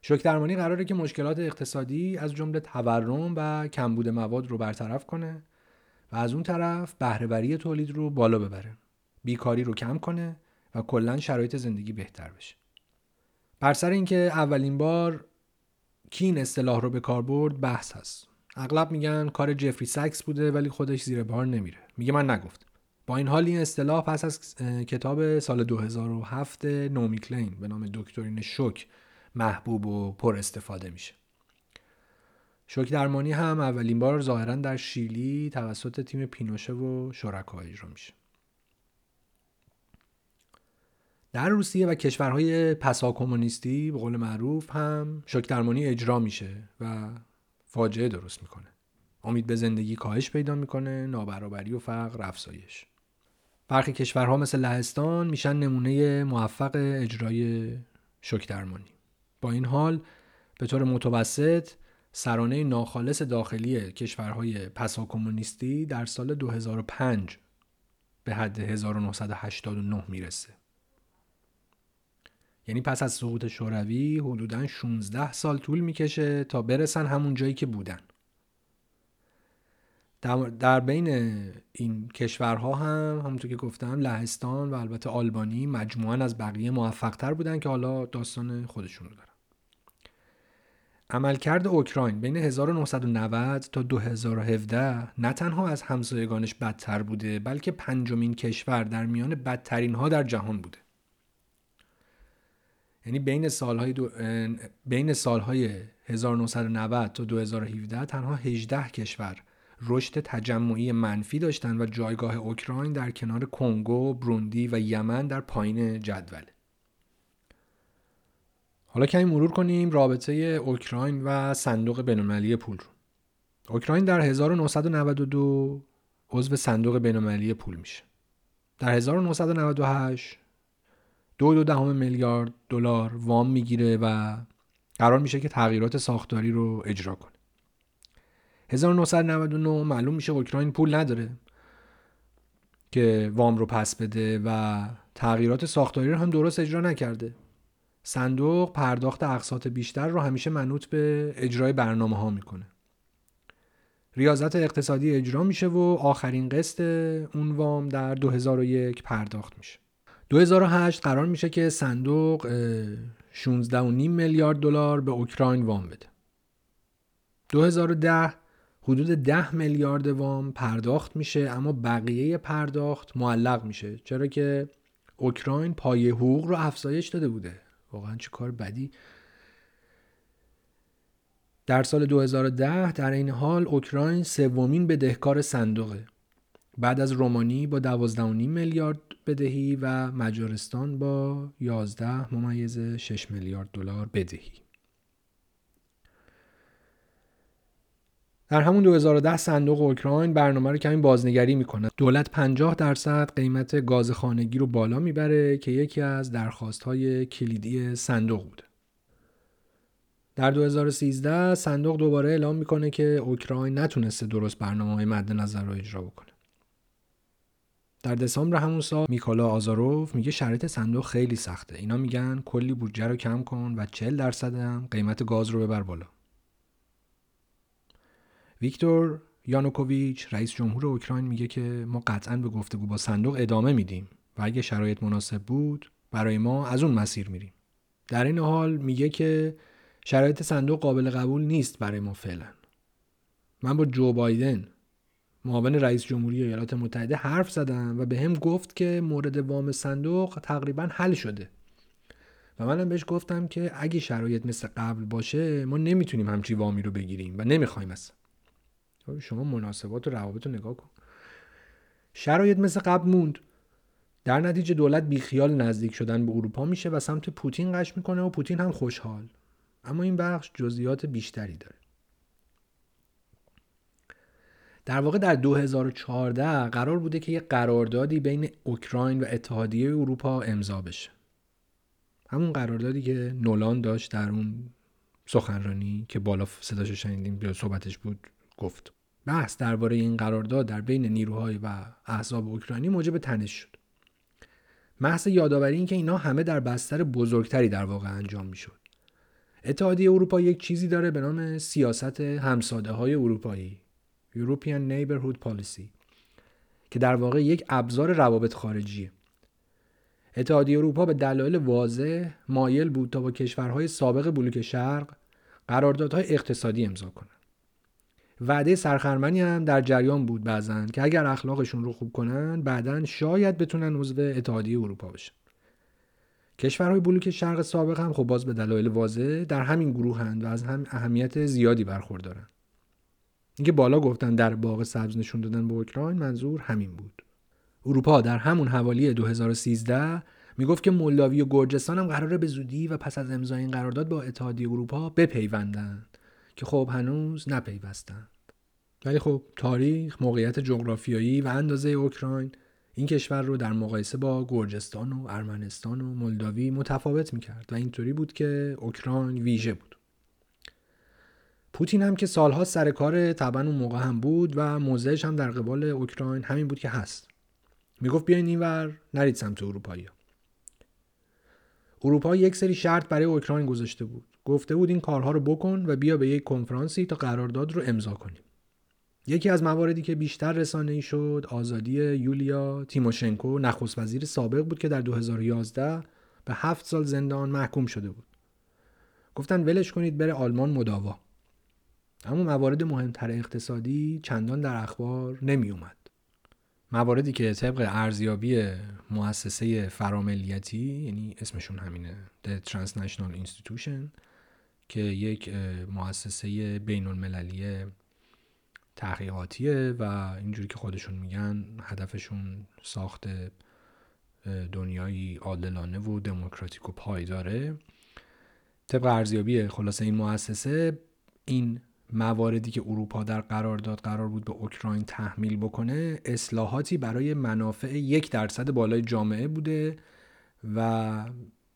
شوک درمانی قراره که مشکلات اقتصادی از جمله تورم و کمبود مواد رو برطرف کنه. و از اون طرف بهرهوری تولید رو بالا ببره. بیکاری رو کم کنه و کلا شرایط زندگی بهتر بشه. بر سر اینکه اولین بار کی این اصطلاح رو به کار برد بحث هست. اغلب میگن کار جفری ساکس بوده ولی خودش زیر بار نمیره. میگه من نگفت. با این حال این اصطلاح پس از کتاب سال 2007 نومی کلین به نام دکترین شوک محبوب و پر استفاده میشه. شوک درمانی هم اولین بار ظاهرا در شیلی توسط تیم پینوشه و شرکا اجرا میشه. در روسیه و کشورهای پسا کمونیستی به قول معروف هم شوک درمانی اجرا میشه و فاجعه درست می‌کنه. امید به زندگی کاهش پیدا می‌کنه نابرابری و فقر افزایش. برخی کشورها مثل لهستان میشن نمونه موفق اجرای شوک درمانی با این حال به طور متوسط سرانه ناخالص داخلی کشورهای پسا کمونیستی در سال 2005 به حد 1989 می‌رسه. یعنی پس از سقوط شوروی حدودا 16 سال طول می‌کشه تا برسن همون جایی که بودن. در بین این کشورها هم همونطور که گفتم لهستان و البته آلبانی مجموعا از بقیه موفقتر بودن که حالا داستان خودشون رو دارن. عملکرد اوکراین بین 1990 تا 2017 نه تنها از همسایگانش بدتر بوده بلکه پنجمین کشور در میان بدترین ها در جهان بوده یعنی بین سالهای, دو... بین سالهای 1990 تا 2017 تنها 18 کشور رشد تجمعی منفی داشتن و جایگاه اوکراین در کنار کنگو، بروندی و یمن در پایین جدوله. حالا کمی مرور کنیم رابطه اوکراین و صندوق بینالمللی پول رو. اوکراین در 1992 عضو صندوق بینالمللی پول میشه. در 1998 دو دو دهم میلیارد دلار وام می‌گیره و قرار میشه که تغییرات ساختاری رو اجرا کنه 1999 معلوم میشه اوکراین پول نداره که وام رو پس بده و تغییرات ساختاری رو هم درست اجرا نکرده صندوق پرداخت اقساط بیشتر رو همیشه منوط به اجرای برنامه ها می‌کنه. ریاضت اقتصادی اجرا میشه و آخرین قسط اون وام در 2001 پرداخت میشه. 2008 قرار میشه که صندوق 16.5 میلیارد دلار به اوکراین وام بده. 2010 حدود 10 میلیارد وام پرداخت میشه اما بقیه پرداخت معلق میشه چرا که اوکراین پای حقوق رو افزایش داده بوده. واقعا چه کار بدی. در سال 2010 در این حال اوکراین سومین بدهکار صندوقه. بعد از رومانی با 12.5 میلیارد بدهی و مجارستان با 11 ممیز 6 میلیارد دلار بدهی. در همون 2010 صندوق اوکراین برنامه رو کمی بازنگری می‌کنه. دولت 50 درصد قیمت گاز خانگی رو بالا می‌بره که یکی از درخواست های کلیدی صندوق بوده در 2013 صندوق دوباره اعلام می‌کنه که اوکراین نتونسته درست برنامه های مد نظر رو اجرا بکنه. در دسامبر همون سال میکالا آزاروف میگه شرایط صندوق خیلی سخته. اینا میگن کلی بودجه رو کم کن و 40 درصد هم قیمت گاز رو ببر بالا. ویکتور یانوکوویچ رئیس جمهور اوکراین میگه که ما قطعا به گفتگو با صندوق ادامه میدیم و اگه شرایط مناسب بود برای ما از اون مسیر میریم. در این حال میگه که شرایط صندوق قابل قبول نیست برای ما فعلا. من با جو بایدن معاون رئیس جمهوری ایالات متحده حرف زدم و به هم گفت که مورد وام صندوق تقریبا حل شده. و منم بهش گفتم که اگه شرایط مثل قبل باشه ما نمی‌تونیم همچی وامی رو بگیریم و نمی‌خوایم اصلا. شما مناسبات و روابط رو نگاه کن. شرایط مثل قبل موند. در نتیجه دولت بیخیال نزدیک شدن به اروپا میشه و سمت پوتین قش می‌کنه و پوتین هم خوشحال. اما این بخش جزئیات بیشتری داره. در واقع در 2014 قرار بوده که یه قراردادی بین اوکراین و اتحادیه اروپا امضا بشه. همون قراردادی که نولان داشت در اون سخنرانی که بالا صداشو شنیدیم بیا صحبتش بود گفت. بحث درباره این قرارداد در بین نیروهای و احزاب اوکراینی موجب تنش شد. محض یادآوری این که اینا همه در بستر بزرگتری در واقع انجام می‌شد. اتحادیه اروپا یک چیزی داره به نام سیاست همساده های اروپایی European Neighborhood Policy که در واقع یک ابزار روابط خارجیه. اتحادیه اروپا به دلایل واضح مایل بود تا با کشورهای سابق بلوک شرق قراردادهای اقتصادی امضا کنند وعده سرخرمنی هم در جریان بود بعضن که اگر اخلاقشون رو خوب کنن بعدا شاید بتونن عضو اتحادیه اروپا بشن. کشورهای بلوک شرق سابق هم خب باز به دلایل واضح در همین گروه هند و از هم اهمیت زیادی برخوردارن. اینکه بالا گفتن در باغ سبز نشون دادن به اوکراین منظور همین بود. اروپا در همون حوالی 2013 می‌گفت که مولداوی و گرجستان هم قراره به زودی و پس از امضای این قرارداد با اتحادیه اروپا بپیوندند که خب هنوز نپیوستند ولی خب تاریخ موقعیت جغرافیایی و اندازه اوکراین این کشور رو در مقایسه با گرجستان و ارمنستان و مولداوی متفاوت می‌کرد و اینطوری بود که اوکراین ویژه بود. پوتین هم که سالها سر کار طبعا اون موقع هم بود و موضعش هم در قبال اوکراین همین بود که هست. می‌گفت بیاین اینور نرید سمت اروپایی اروپا یک سری شرط برای اوکراین گذاشته بود. گفته بود این کارها رو بکن و بیا به یک کنفرانسی تا قرارداد رو امضا کنیم. یکی از مواردی که بیشتر رسانه ای شد آزادی یولیا تیموشنکو نخست وزیر سابق بود که در 2011 به هفت سال زندان محکوم شده بود. گفتن ولش کنید بره آلمان مداوا. اما موارد مهمتر اقتصادی چندان در اخبار نمی اومد. مواردی که طبق ارزیابی مؤسسه فراملیتی یعنی اسمشون همینه The Transnational Institution که یک مؤسسه بین المللی تحقیقاتیه و اینجوری که خودشون میگن هدفشون ساخت دنیایی عادلانه و دموکراتیک و پایداره. طبق ارزیابی خلاصه این مؤسسه این مواردی که اروپا در قرارداد قرار بود به اوکراین تحمیل بکنه اصلاحاتی برای منافع یک درصد بالای جامعه بوده و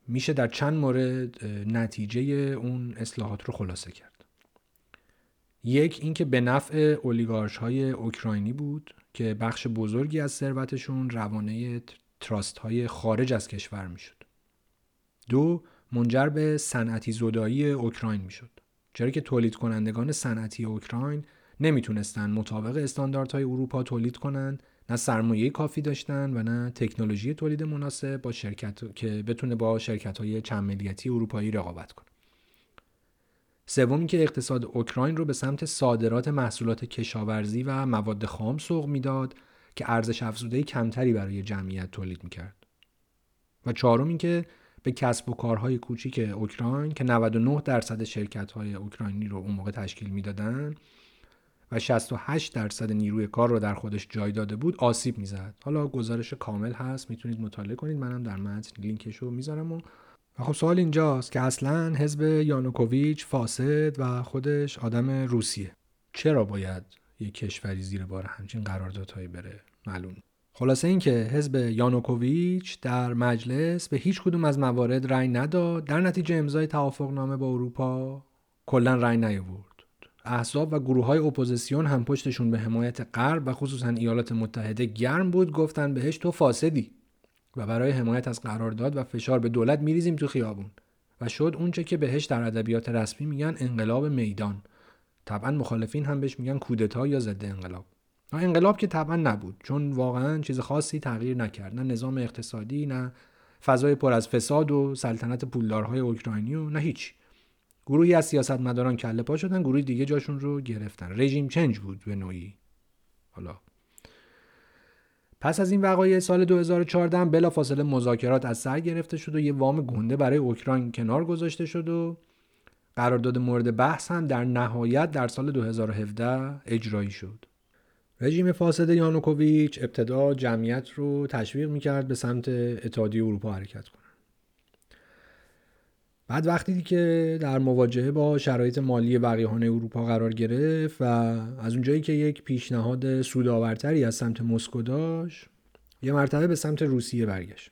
میشه در چند مورد نتیجه اون اصلاحات رو خلاصه کرد. یک اینکه به نفع اولیگارش های اوکراینی بود که بخش بزرگی از ثروتشون روانه تراست های خارج از کشور می‌شد. دو منجر به صنعتی زدایی اوکراین می‌شد. چرا که تولید کنندگان صنعتی اوکراین نمی‌تونستن مطابق استانداردهای اروپا تولید کنند نه سرمایه کافی داشتن و نه تکنولوژی تولید مناسب با شرکت که بتونه با شرکت های چند ملیتی اروپایی رقابت کنه. سومی که اقتصاد اوکراین رو به سمت صادرات محصولات کشاورزی و مواد خام سوق می‌داد که ارزش افزوده کمتری برای جمعیت تولید می‌کرد. و چهارم که به کسب و کارهای کوچیک اوکراین که 99 درصد شرکت های اوکراینی رو اون موقع تشکیل می‌دادن و 68 درصد نیروی کار رو در خودش جای داده بود آسیب می‌زد. حالا گزارش کامل هست می‌تونید مطالعه کنید. منم در متن لینکش رو می‌ذارم و و خب سوال اینجاست که اصلا حزب یانوکوویچ فاسد و خودش آدم روسیه. چرا باید یک کشوری زیر بار همچین قراردادهایی بره؟ معلوم. خلاصه اینکه حزب یانوکوویچ در مجلس به هیچ کدوم از موارد رأی نداد. در نتیجه امضای توافقنامه با اروپا کلا رأی نیاورد. احزاب و گروه های اپوزیسیون هم پشتشون به حمایت غرب و خصوصا ایالات متحده گرم بود گفتن بهش تو فاسدی و برای حمایت از قرارداد و فشار به دولت میریزیم تو خیابون. و شد اونچه که بهش در ادبیات رسمی میگن انقلاب میدان. طبعا مخالفین هم بهش میگن کودتا یا ضد انقلاب. انقلاب که طبعا نبود چون واقعا چیز خاصی تغییر نکرد. نه نظام اقتصادی نه فضای پر از فساد و سلطنت پولدارهای اوکراینی و نه هیچ. گروهی از سیاستمداران کله پا شدن گروه دیگه جاشون رو گرفتن. رژیم چنج بود به نوعی. حالا. پس از این وقایع سال 2014 بلا فاصله مذاکرات از سر گرفته شد و یه وام گنده برای اوکراین کنار گذاشته شد و قرارداد مورد بحث هم در نهایت در سال 2017 اجرایی شد. رژیم فاسد یانوکوویچ ابتدا جمعیت رو تشویق می‌کرد به سمت اتحادیه اروپا حرکت کنن بعد وقتی که در مواجهه با شرایط مالی وقیهان اروپا قرار گرفت و از اونجایی که یک پیشنهاد سودآورتری از سمت مسکو داشت یه مرتبه به سمت روسیه برگشت.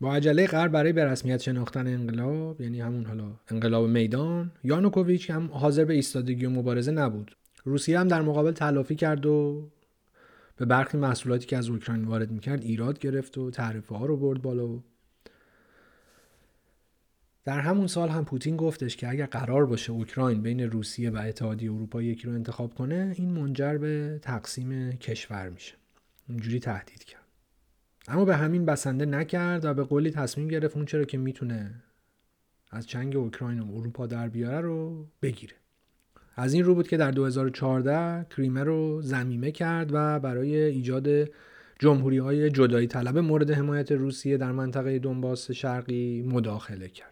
با عجله غرب برای به رسمیت شناختن انقلاب یعنی همون حالا انقلاب میدان یانوکوویچ هم حاضر به ایستادگی و مبارزه نبود. روسیه هم در مقابل تلافی کرد و به برخی محصولاتی که از اوکراین وارد می‌کرد ایراد گرفت و تعرفه ها رو برد بالا و در همون سال هم پوتین گفتش که اگر قرار باشه اوکراین بین روسیه و اتحادیه اروپا یکی رو انتخاب کنه این منجر به تقسیم کشور میشه. اینجوری تهدید کرد. اما به همین بسنده نکرد و به قولی تصمیم گرفت اون چرا که می‌تونه از چنگ اوکراین و اروپا در بیاره رو بگیره. از این رو بود که در 2014 کریمه رو زمیمه کرد و برای ایجاد جمهوری های جدایی طلب مورد حمایت روسیه در منطقه دنباس شرقی مداخله کرد.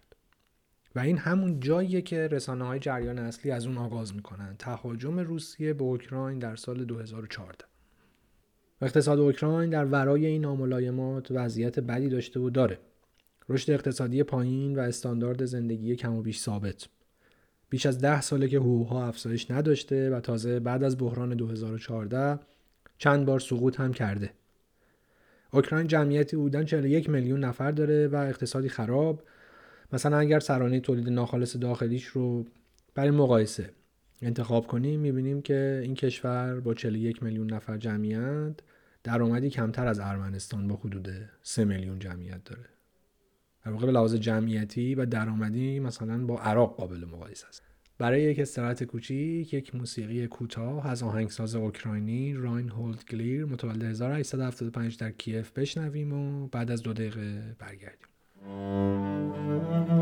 و این همون جاییه که رسانه های جریان اصلی از اون آغاز می‌کنن. تهاجم روسیه به اوکراین در سال 2014 اقتصاد اوکراین در ورای این ناملایمات وضعیت بدی داشته و داره. رشد اقتصادی پایین و استاندارد زندگی کم و بیش ثابت. بیش از ده ساله که حقوقها افزایش نداشته و تازه بعد از بحران 2014 چند بار سقوط هم کرده. اوکراین جمعیتی بودن 41 میلیون نفر داره و اقتصادی خراب مثلا اگر سرانه تولید ناخالص داخلیش رو برای مقایسه انتخاب کنیم می‌بینیم که این کشور با 41 میلیون نفر جمعیت درآمدی کمتر از ارمنستان با حدود 3 میلیون جمعیت داره. در واقع به لحاظ جمعیتی و درآمدی مثلا با عراق قابل مقایسه است. برای یک استراحت کوچیک یک موسیقی کوتاه از آهنگساز اوکراینی راین هولد گلیر متولد 1875 در کیف بشنویم و بعد از دو دقیقه برگردیم. Thank you.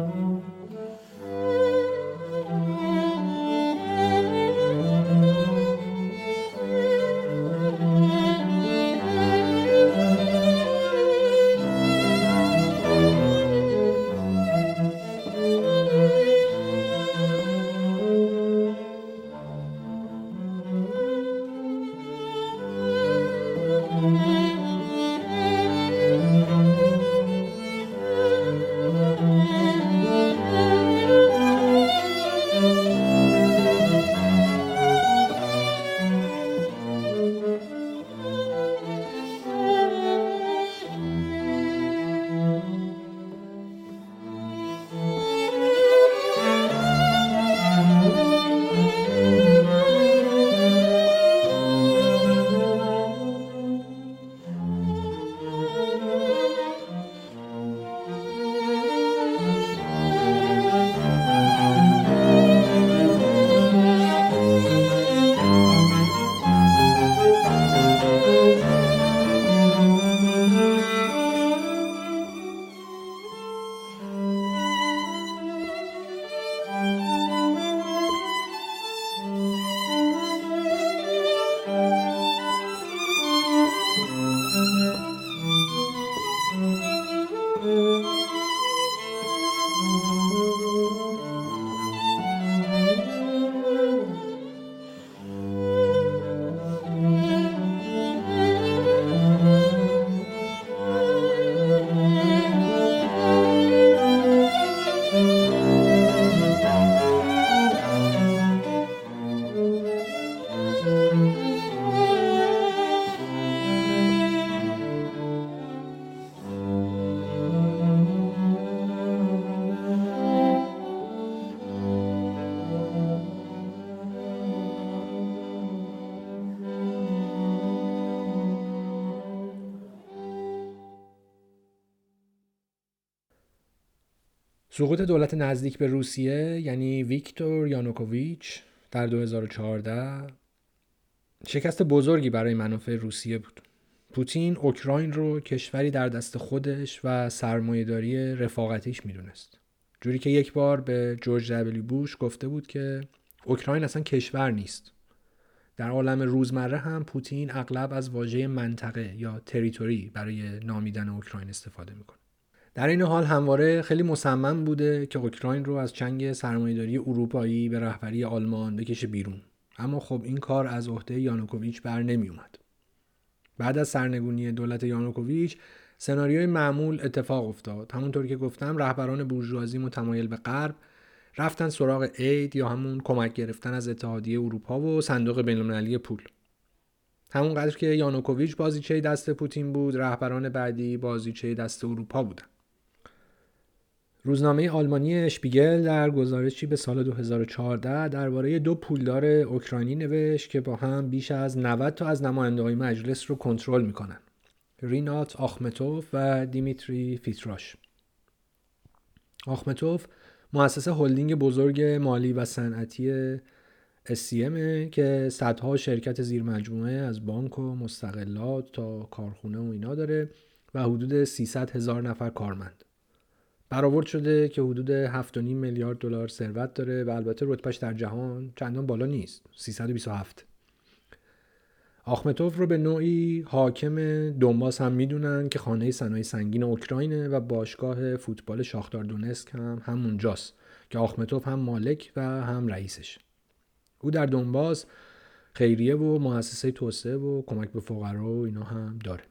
سقوط دولت نزدیک به روسیه یعنی ویکتور یانوکوویچ در 2014 شکست بزرگی برای منافع روسیه بود. پوتین اوکراین رو کشوری در دست خودش و سرمایهداری رفاقتیش می‌دونست. جوری که یک بار به جورج دبلیو بوش گفته بود که اوکراین اصلا کشور نیست. در عالم روزمره هم پوتین اغلب از واژه منطقه یا تریتوری برای نامیدن اوکراین استفاده می‌کنه. در این حال همواره خیلی مصمم بوده که اوکراین رو از چنگ سرمایهداری اروپایی به رهبری آلمان بکشه بیرون. اما خب این کار از عهده یانوکوویچ بر نمی اومد. بعد از سرنگونی دولت یانوکوویچ سناریوی معمول اتفاق افتاد. همونطور که گفتم رهبران بورژوازی متمایل به غرب رفتن سراغ اید یا همون کمک گرفتن از اتحادیه اروپا و صندوق بینالمللی پول. همونقدر که یانوکوویچ بازیچه دست پوتین بود رهبران بعدی بازیچه دست اروپا بودن. روزنامه آلمانی اشپیگل در گزارشی به سال 2014 درباره دو پولدار اوکراینی نوشت که با هم بیش از 90 تا از نماینده مجلس رو کنترل می‌کنن. رینات آخمتوف و دیمیتری فیتراش. آخمتوف مؤسس هلدینگ بزرگ مالی و صنعتی SCM که صدها شرکت زیر مجموعه از بانک و مستقلات تا کارخونه و اینا داره و حدود 300 هزار نفر کارمند. برآورد شده که حدود 7.5 میلیارد دلار ثروت داره و البته رتبهش در جهان چندان بالا نیست. 327 آخمتوف رو به نوعی حاکم دنباس هم می‌دونن که خانه صنایع سنگین اوکراینه و باشگاه فوتبال شاختار دونسک هم همونجاست که آخمتوف هم مالک و هم رئیسش. او در دنباس خیریه و مؤسسه توسعه و کمک به فقرا و اینا هم داره.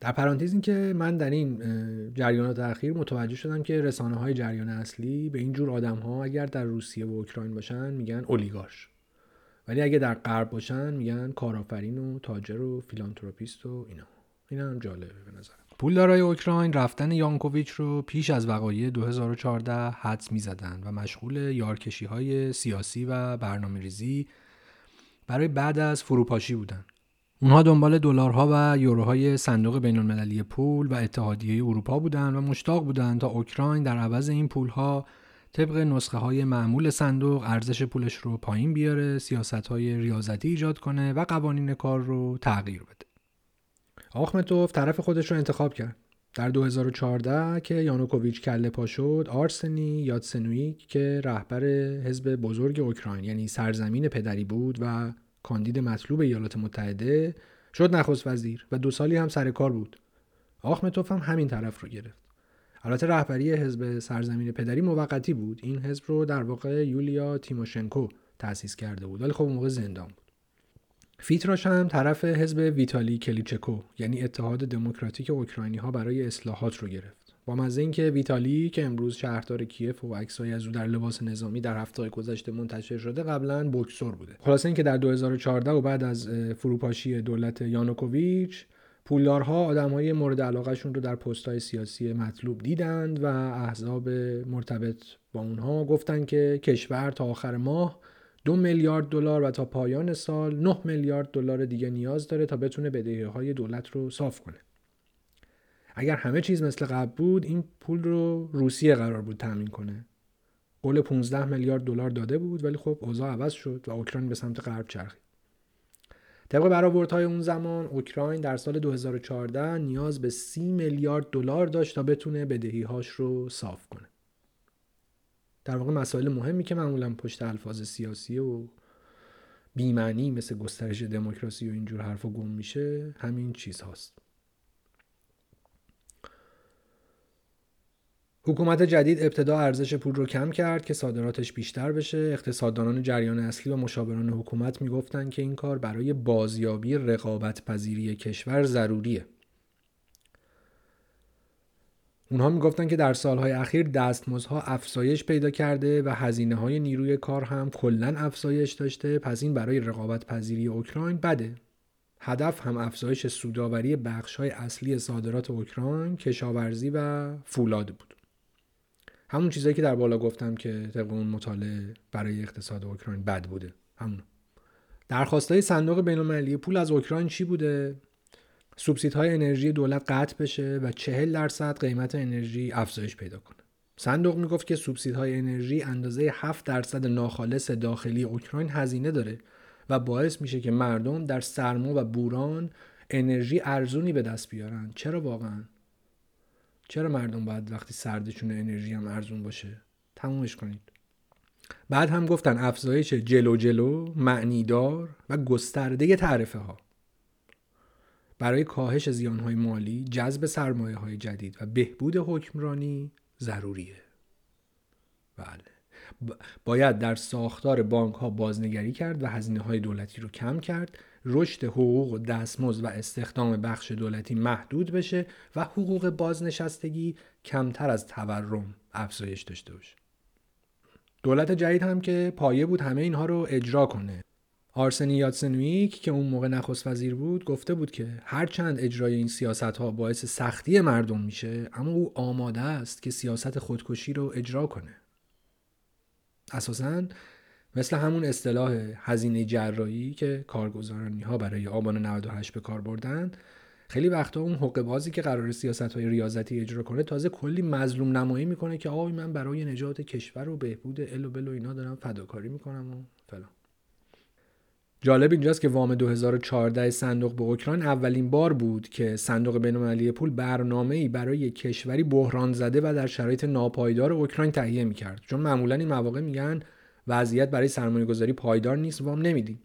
در پرانتز این که من در این جریانات اخیر متوجه شدم که رسانه های جریان اصلی به این جور آدم ها اگر در روسیه و اوکراین باشن میگن اولیگارش ولی اگه در غرب باشن میگن کارآفرین و تاجر و philanthropist و اینا. اینا هم جالبه به نظر پولدارای اوکراین رفتن یانکوویچ رو پیش از وقایع 2014 حدس می‌زدن و مشغول یارکشی های سیاسی و برنامه ریزی برای بعد از فروپاشی بودن. اونها دنبال دلارها و یوروهای صندوق بین المللی پول و اتحادیه اروپا بودند و مشتاق بودند تا اوکراین در عوض این پولها طبق نسخه های معمول صندوق ارزش پولش رو پایین بیاره، سیاست های ریاضتی ایجاد کنه و قوانین کار رو تغییر بده. آخمتوف طرف خودش رو انتخاب کرد. در 2014 که یانوکوویچ کله پا شد، آرسنی یادسنویک که رهبر حزب بزرگ اوکراین یعنی سرزمین پدری بود و کاندید مطلوب ایالات متحده شد نخست وزیر و دو سالی هم سر کار بود. آخمتوف هم همین طرف رو گرفت. البته رهبری حزب سرزمین پدری موقتی بود. این حزب رو در واقع یولیا تیموشنکو تأسیس کرده بود. ولی خب موقع زندان بود. فیرتاش هم طرف حزب ویتالی کلیچکو یعنی اتحاد دموکراتیک اوکراینی ها برای اصلاحات رو گرفت. با مزه اینکه ویتالی که امروز شهردار کیف و عکسایی از او در لباس نظامی در هفته گذشته منتشر شده قبلا بوکسور بوده. خلاصه اینکه در 2014 و بعد از فروپاشی دولت یانوکوویچ پولدارها آدمهای مورد علاقهشون رو در پستهای سیاسی مطلوب دیدند و احزاب مرتبط با اونها گفتند که کشور تا آخر ماه دو میلیارد دلار و تا پایان سال 9 میلیارد دلار دیگه نیاز داره تا بتونه بدهی های دولت رو صاف کنه. اگر همه چیز مثل قبل بود این پول رو روسیه قرار بود تامین کنه. قول 15 میلیارد دلار داده بود ولی خب اوضاع عوض شد و اوکراین به سمت غرب چرخید. طبق برآوردهای اون زمان اوکراین در سال 2014 نیاز به 30 میلیارد دلار داشت تا بتونه بدهیهاش رو صاف کنه. در واقع مسائل مهمی که معمولا پشت الفاظ سیاسی و بیمعنی مثل گسترش دموکراسی و اینجور حرف گم میشه همین چیز هاست. حکومت جدید ابتدا ارزش پول رو کم کرد که صادراتش بیشتر بشه. اقتصاددانان جریان اصلی و مشاوران حکومت می‌گفتند که این کار برای بازیابی رقابت پذیری کشور ضروریه. اونها می‌گفتند که در سالهای اخیر دستمزدها افزایش پیدا کرده و هزینه های نیروی کار هم کلا افزایش داشته. پس این برای رقابت پذیری اوکراین بده. هدف هم افزایش سوداوری بخش های اصلی صادرات اوکراین کشاورزی و فولاد بود. همون چیزایی که در بالا گفتم که طبق اون مطالعه برای اقتصاد اوکراین بد بوده. همون. درخواستای صندوق بینالمللی پول از اوکراین چی بوده؟ های انرژی دولت قطع بشه و چهل درصد قیمت انرژی افزایش پیدا کنه. صندوق می‌گفت که های انرژی اندازه 7 درصد ناخالص داخلی اوکراین هزینه داره و باعث میشه که مردم در سرما و بوران انرژی ارزونی به دست بیارن. چرا واقعا؟ چرا مردم باید وقتی سردشون انرژی هم ارزون باشه؟ تمومش کنید. بعد هم گفتن افزایش جلو جلو معنیدار و گسترده تعرفه ها برای کاهش زیانهای مالی جذب سرمایه های جدید و بهبود حکمرانی ضروریه. بله. باید در ساختار بانک ها بازنگری کرد و هزینه های دولتی رو کم کرد رشد حقوق و دستمزد و استخدام بخش دولتی محدود بشه و حقوق بازنشستگی کمتر از تورم افزایش داشته باشه. دولت جدید هم که پایه بود همه اینها رو اجرا کنه. آرسنی یاتسنویک که اون موقع نخست وزیر بود گفته بود که هرچند اجرای این سیاست ها باعث سختی مردم میشه اما او آماده است که سیاست خودکشی رو اجرا کنه. اساسا مثل همون اصطلاح هزینه جراحی که کارگزارانی ها برای آبان 98 به کار بردن خیلی وقتا اون حقوق بازی که قرار سیاست های ریاضتی اجرا کنه تازه کلی مظلوم نمایی می‌کنه که آقای من برای نجات کشور و بهبود ال و بل و اینا دارم فداکاری می‌کنم و فلان. جالب اینجاست که وام 2014 صندوق به اوکراین اولین بار بود که صندوق بین‌المللی پول برنامه‌ای برای کشوری بحران زده و در شرایط ناپایدار اوکراین تهیه می‌کرد. چون معمولا این مواقع میگن وضعیت برای سرمایه گذاری پایدار نیست وام نمیدیم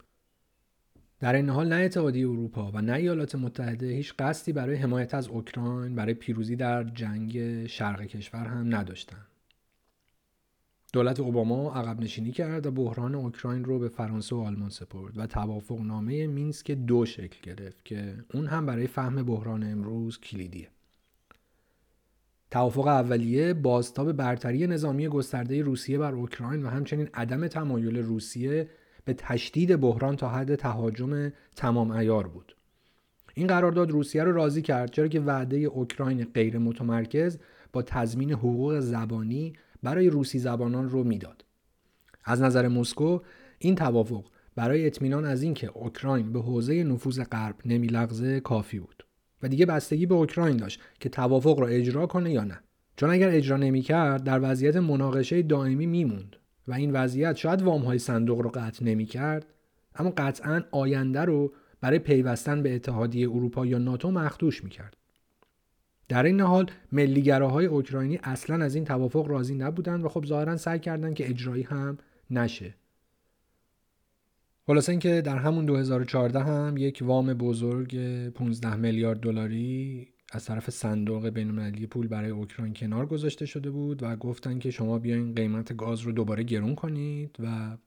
در این حال نه اتحادیه اروپا و نه ایالات متحده هیچ قصدی برای حمایت از اوکراین برای پیروزی در جنگ شرق کشور هم نداشتند دولت اوباما عقب نشینی کرد و بحران اوکراین رو به فرانسه و آلمان سپرد و توافق نامه مینسک دو شکل گرفت که اون هم برای فهم بحران امروز کلیدیه. توافق اولیه بازتاب برتری نظامی گسترده روسیه بر اوکراین و همچنین عدم تمایل روسیه به تشدید بحران تا حد تهاجم تمام ایار بود. این قرارداد روسیه رو راضی کرد چرا که وعده اوکراین غیر متمرکز با تضمین حقوق زبانی برای روسی زبانان رو می‌داد. از نظر مسکو این توافق برای اطمینان از اینکه اوکراین به حوزه نفوذ غرب نمیلغزه کافی بود و دیگه بستگی به اوکراین داشت که توافق را اجرا کنه یا نه. چون اگر اجرا نمی‌کرد در وضعیت مناقشه دائمی میموند و این وضعیت شاید وام های صندوق رو قطع نمی‌کرد اما قطعا آینده رو برای پیوستن به اتحادیه اروپا یا ناتو مخدوش می‌کرد. در این حال ملیگراهای اوکراینی اصلا از این توافق راضی نبودند و خب ظاهرا سعی کردند که اجرایی هم نشه. خلاصه اینکه در همون 2014 هم یک وام بزرگ 15 میلیارد دلاری از طرف صندوق بین‌المللی پول برای اوکراین کنار گذاشته شده بود و گفتن که شما بیاین قیمت گاز رو دوباره گرون کنید و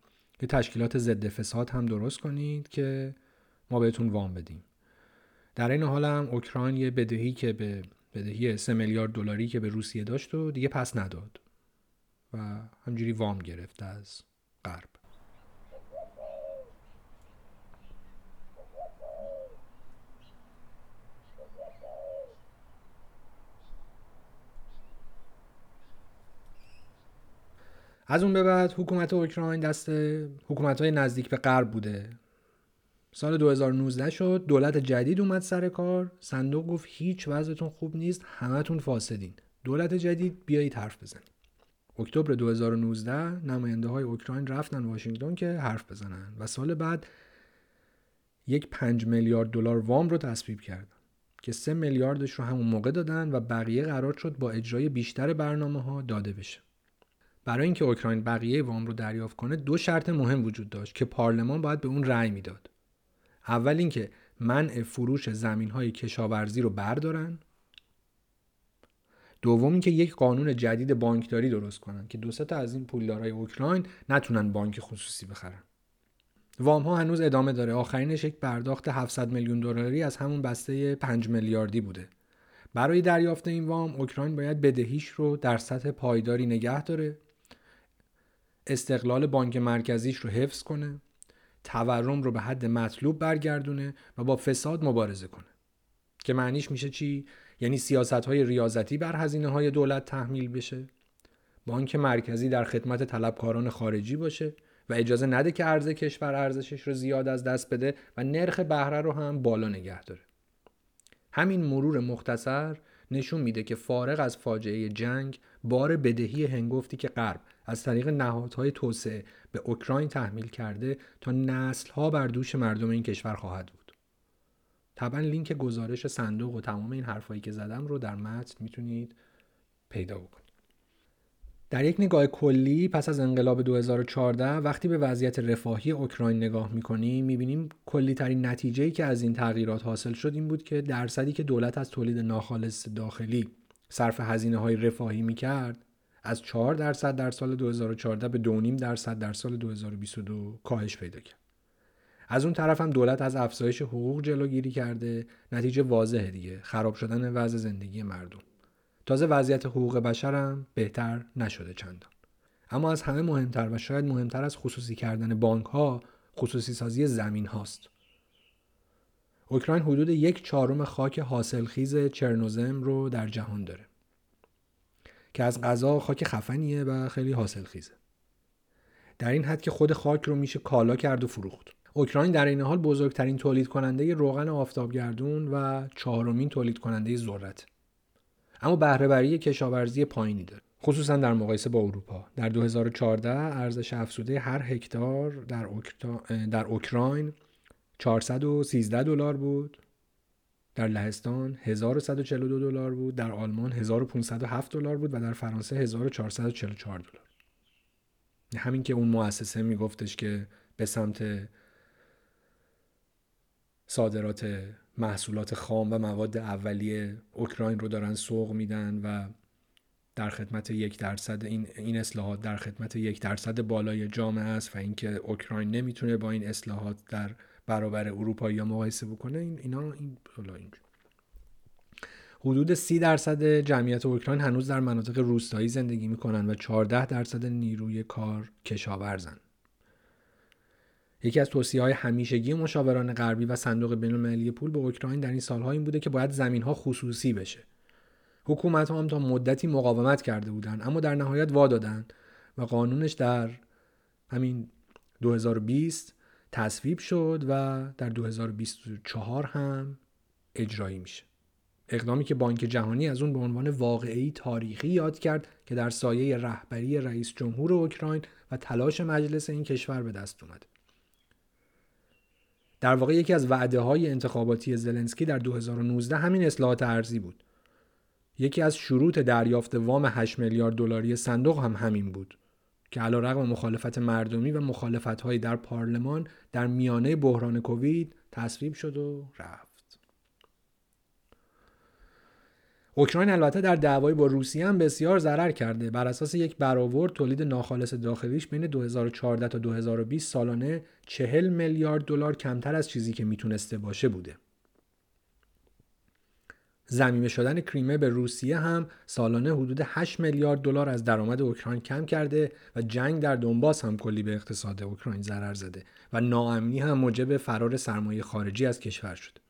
یه تشکیلات ضد فساد هم درست کنید که ما بهتون وام بدیم. در این حال هم اوکراین یه بدهی که به بدهی 3 میلیارد دلاری که به روسیه داشت و دیگه پس نداد و همجوری وام گرفت از غرب. از اون به بعد حکومت اوکراین دست حکومت های نزدیک به غرب بوده. سال 2019 شد دولت جدید اومد سر کار. صندوق گفت هیچ وضعتون خوب نیست همتون فاسدین. دولت جدید بیایید حرف بزنید اکتبر 2019 نماینده های اوکراین رفتن واشنگتن که حرف بزنن و سال بعد یک 5 میلیارد دلار وام رو تصویب کردن که 3 میلیاردش رو همون موقع دادن و بقیه قرار شد با اجرای بیشتر برنامه ها داده بشه. برای اینکه اوکراین بقیه وام رو دریافت کنه دو شرط مهم وجود داشت که پارلمان باید به اون رأی می‌داد. اول اینکه منع فروش زمین های کشاورزی رو بردارن. دوم اینکه یک قانون جدید بانکداری درست کنن که دو تا از این پولدارای اوکراین نتونن بانک خصوصی بخرن. وام ها هنوز ادامه داره. آخرینش یک پرداخت 700 میلیون دلاری از همون بسته 5 میلیاردی بوده. برای دریافت این وام اوکراین باید بدهیش رو در سطح پایداری نگه داره. استقلال بانک مرکزیش رو حفظ کنه تورم رو به حد مطلوب برگردونه و با فساد مبارزه کنه. که معنیش میشه چی؟ یعنی سیاست های ریاضتی بر هزینه های دولت تحمیل بشه بانک مرکزی در خدمت طلبکاران خارجی باشه و اجازه نده که ارز کشور ارزشش رو زیاد از دست بده و نرخ بهره رو هم بالا نگه داره. همین مرور مختصر نشون میده که فارغ از فاجعه جنگ بار بدهی هنگفتی که غرب از طریق نهادهای توسعه به اوکراین تحمیل کرده تا نسلها بر دوش مردم این کشور خواهد بود. طبعا لینک گزارش صندوق و تمام این حرفایی که زدم رو در متن می‌تونید پیدا بکنید. در یک نگاه کلی پس از انقلاب 2014 وقتی به وضعیت رفاهی اوکراین نگاه می‌کنیم می‌بینیم کلی ترین نتیجه که از این تغییرات حاصل شد این بود که درصدی که دولت از تولید ناخالص داخلی صرف هزینه های رفاهی می‌کرد از 4 درصد در سال 2014 به 2.5 درصد در سال 2022 کاهش پیدا کرد. از اون طرف هم دولت از افزایش حقوق جلوگیری کرده. نتیجه واضحه دیگه. خراب شدن وضع زندگی مردم. تازه وضعیت حقوق بشر هم بهتر نشده چندان. اما از همه مهمتر و شاید مهمتر از خصوصی کردن بانک ها خصوصی سازی زمین هاست. اوکراین حدود یک چهارم خاک حاصلخیز چرنوزم رو در جهان داره. که از غذا خاک خفنیه و خیلی حاصلخیزه. در این حد که خود خاک رو میشه کالا کرد و فروخت. اوکراین در این حال بزرگترین تولید کننده روغن آفتابگردون و چهارمین تولید کننده ذرت. اما بهرهوری کشاورزی پایینی داره. خصوصا در مقایسه با اروپا. در 2014 ارزش افزوده هر هکتار در, در اوکراین 413 دلار بود. در لهستان 1142 دلار بود در آلمان 1507 دلار بود و در فرانسه 1444 دلار. همین که اون مؤسسه میگفتش که به سمت صادرات محصولات خام و مواد اولیه اوکراین رو دارن سوق میدن و در خدمت یک درصد این, این اصلاحات در خدمت یک درصد بالای جامعه است و اینکه اوکراین نمی‌تونه با این اصلاحات در برابر اروپایی مقایسه بکنه این اینا این حدود سی درصد جمعیت اوکراین هنوز در مناطق روستایی زندگی می‌کنن و 14 درصد نیروی کار کشاورزن. یکی از توصیه های همیشگی مشاوران غربی و صندوق بین المللی پول به اوکراین در این سالها این بوده که باید زمین ها خصوصی بشه. حکومت هم تا مدتی مقاومت کرده بودند اما در نهایت وا دادن و قانونش در همین 2020 تصویب شد و در 2024 هم اجرایی میشه. اقدامی که بانک جهانی از اون به عنوان واقعی تاریخی یاد کرد که در سایه رهبری رئیس جمهور اوکراین و تلاش مجلس این کشور به دست اومده در واقع یکی از وعده های انتخاباتی زلنسکی در 2019 همین اصلاحات ارزی بود. یکی از شروط دریافت وام 8 میلیارد دلاری صندوق هم همین بود. که علیرغم مخالفت مردمی و مخالفت در پارلمان در میانه بحران کووید تصویب شد و رفت. اوکراین البته در دعوای با روسیه هم بسیار ضرر کرده بر اساس یک برآورد تولید ناخالص داخلیش بین 2014 تا 2020 سالانه 40 میلیارد دلار کمتر از چیزی که می‌تونسته باشه بوده زمینه شدن کریمه به روسیه هم سالانه حدود 8 میلیارد دلار از درآمد اوکراین کم کرده و جنگ در دنباس هم کلی به اقتصاد اوکراین ضرر زده و ناامنی هم موجب فرار سرمایه خارجی از کشور شده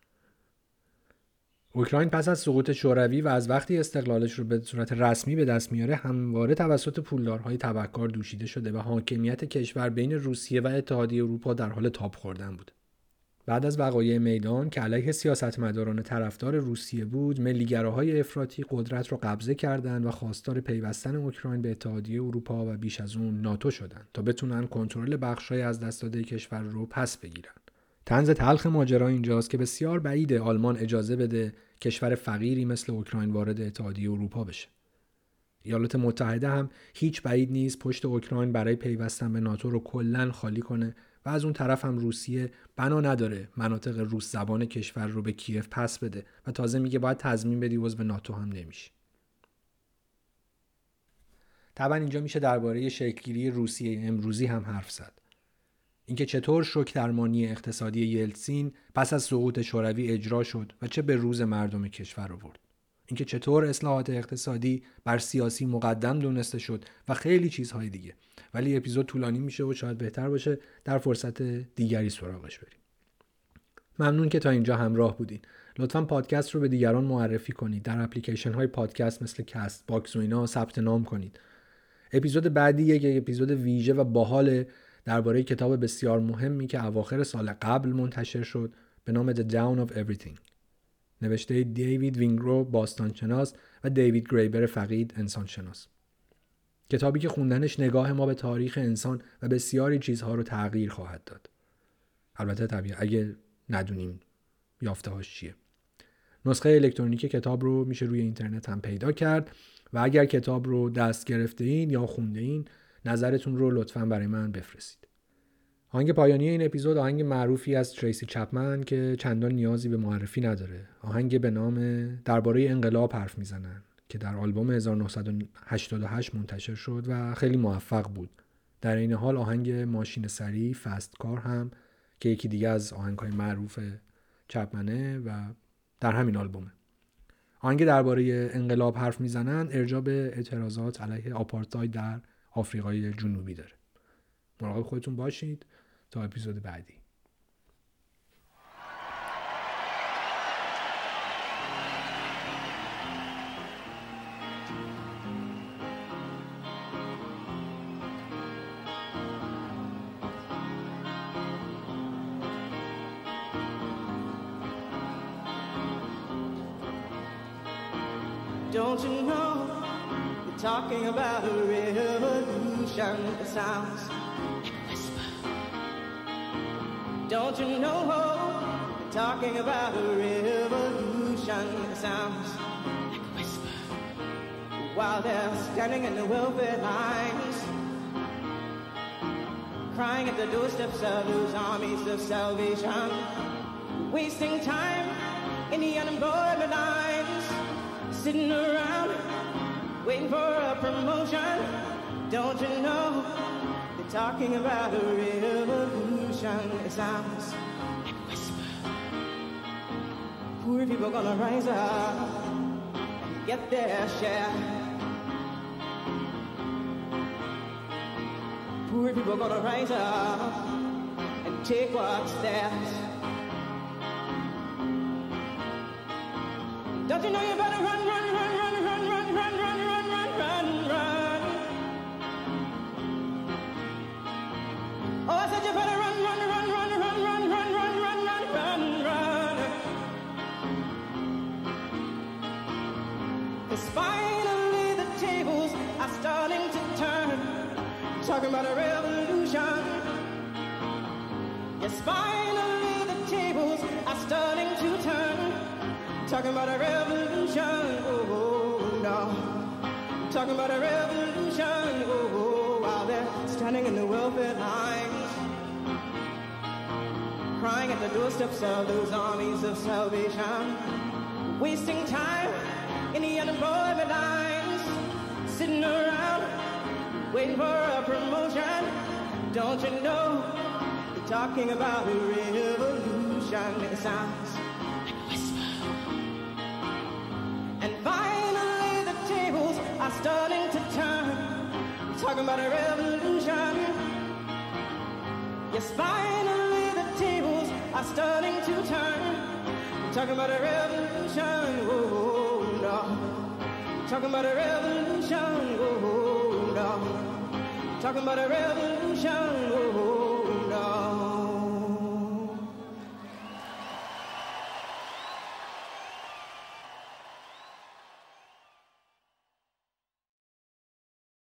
اوکراین پس از سقوط شوروی و از وقتی استقلالش رو به صورت رسمی به دست میاره همواره توسط پولدارهای تبهکار دوشیده شده و حاکمیت کشور بین روسیه و اتحادیه اروپا در حال تاب خوردن بود. بعد از وقایع میدان که علیه سیاستمداران طرفدار روسیه بود، ملیگراهای افراطی قدرت را قبضه کردند و خواستار پیوستن اوکراین به اتحادیه اروپا و بیش از اون ناتو شدند تا بتونن کنترل بخشای از دست داده کشور رو پس بگیرن. تنز تلخ ماجرا اینجاست که بسیار بعید آلمان اجازه بده کشور فقیری مثل اوکراین وارد اتحادیه اروپا بشه. ایالات متحده هم هیچ بعید نیست پشت اوکراین برای پیوستن به ناتو رو کلا خالی کنه و از اون طرف هم روسیه بنا نداره مناطق روس زبان کشور رو به کیف پس بده و تازه میگه باید تضمین بدی عضو ناتو هم نمیشه. طبعا اینجا میشه درباره شکلگیری روسیه امروزی هم حرف زد. اینکه چطور شوک درمانی اقتصادی یلتسین پس از سقوط شوروی اجرا شد و چه به روز مردم کشور آورد اینکه چطور اصلاحات اقتصادی بر سیاسی مقدم دونسته شد و خیلی چیزهای دیگه. ولی اپیزود طولانی میشه و شاید بهتر باشه در فرصت دیگری سراغش بریم. ممنون که تا اینجا همراه بودین. لطفا پادکست رو به دیگران معرفی کنید. در اپلیکیشن های پادکست مثل Castbox و اینا ثبت نام کنید. اپیزود بعدی یک اپیزود ویژه و باحال درباره کتاب بسیار مهمی که اواخر سال قبل منتشر شد به نام The Down of Everything. نوشته دیوید وینگرو باستانشناس و دیوید گریبر فقید انسانشناس. کتابی که خوندنش نگاه ما به تاریخ انسان و بسیاری چیزها رو تغییر خواهد داد. البته طبیعی اگه ندونیم یافتهاش چیه. نسخه الکترونیک کتاب رو میشه روی اینترنت هم پیدا کرد و اگر کتاب رو دست گرفته این یا خونده این نظرتون رو لطفا برای من بفرستید. آهنگ پایانی این اپیزود آهنگ معروفی از تریسی چپمن که چندان نیازی به معرفی نداره. آهنگ به نام درباره انقلاب حرف می‌زنن که در آلبوم 1988 منتشر شد و خیلی موفق بود. در این حال آهنگ ماشین سری فست کار هم که یکی دیگه از آهنگ های معروف چپمنه و در همین آلبومه. آهنگ درباره انقلاب حرف می‌زنن ارجا به اعتراضات علیه آپارتاید در آفریقای جنوبی داره. مراقب خودتون باشید. تا اپیزود بعدی Don't you know you're talking about a revolution that sounds don't you know you're talking about a revolution sounds like a whisper? While they're standing in the welfare lines, crying at the doorsteps of those armies of salvation, wasting time in the unemployment lines sitting around waiting for a promotion. Don't you know talking about a revolution? It sounds like a whisper. Poor people gonna rise up and get their share. Poor people gonna rise up and take what's theirs. Don't you know you better Talking about a revolution. Yes, finally the tables are starting to turn. Talking about a revolution, oh, oh no. Talking about a revolution, oh, oh, while they're standing in the welfare lines. Crying at the doorsteps of those armies of salvation. Wasting time in the unemployment lines. Sitting around waiting for a promotion. Don't you know they're talking about a revolution? It sounds like a whisper. And Finally, the tables are starting to turn. Talking about a revolution. Yes, finally, the tables are starting to turn. Talking about a revolution. Oh, no. Talking about a revolution. Oh, no. Talking about a revolution. Oh, oh.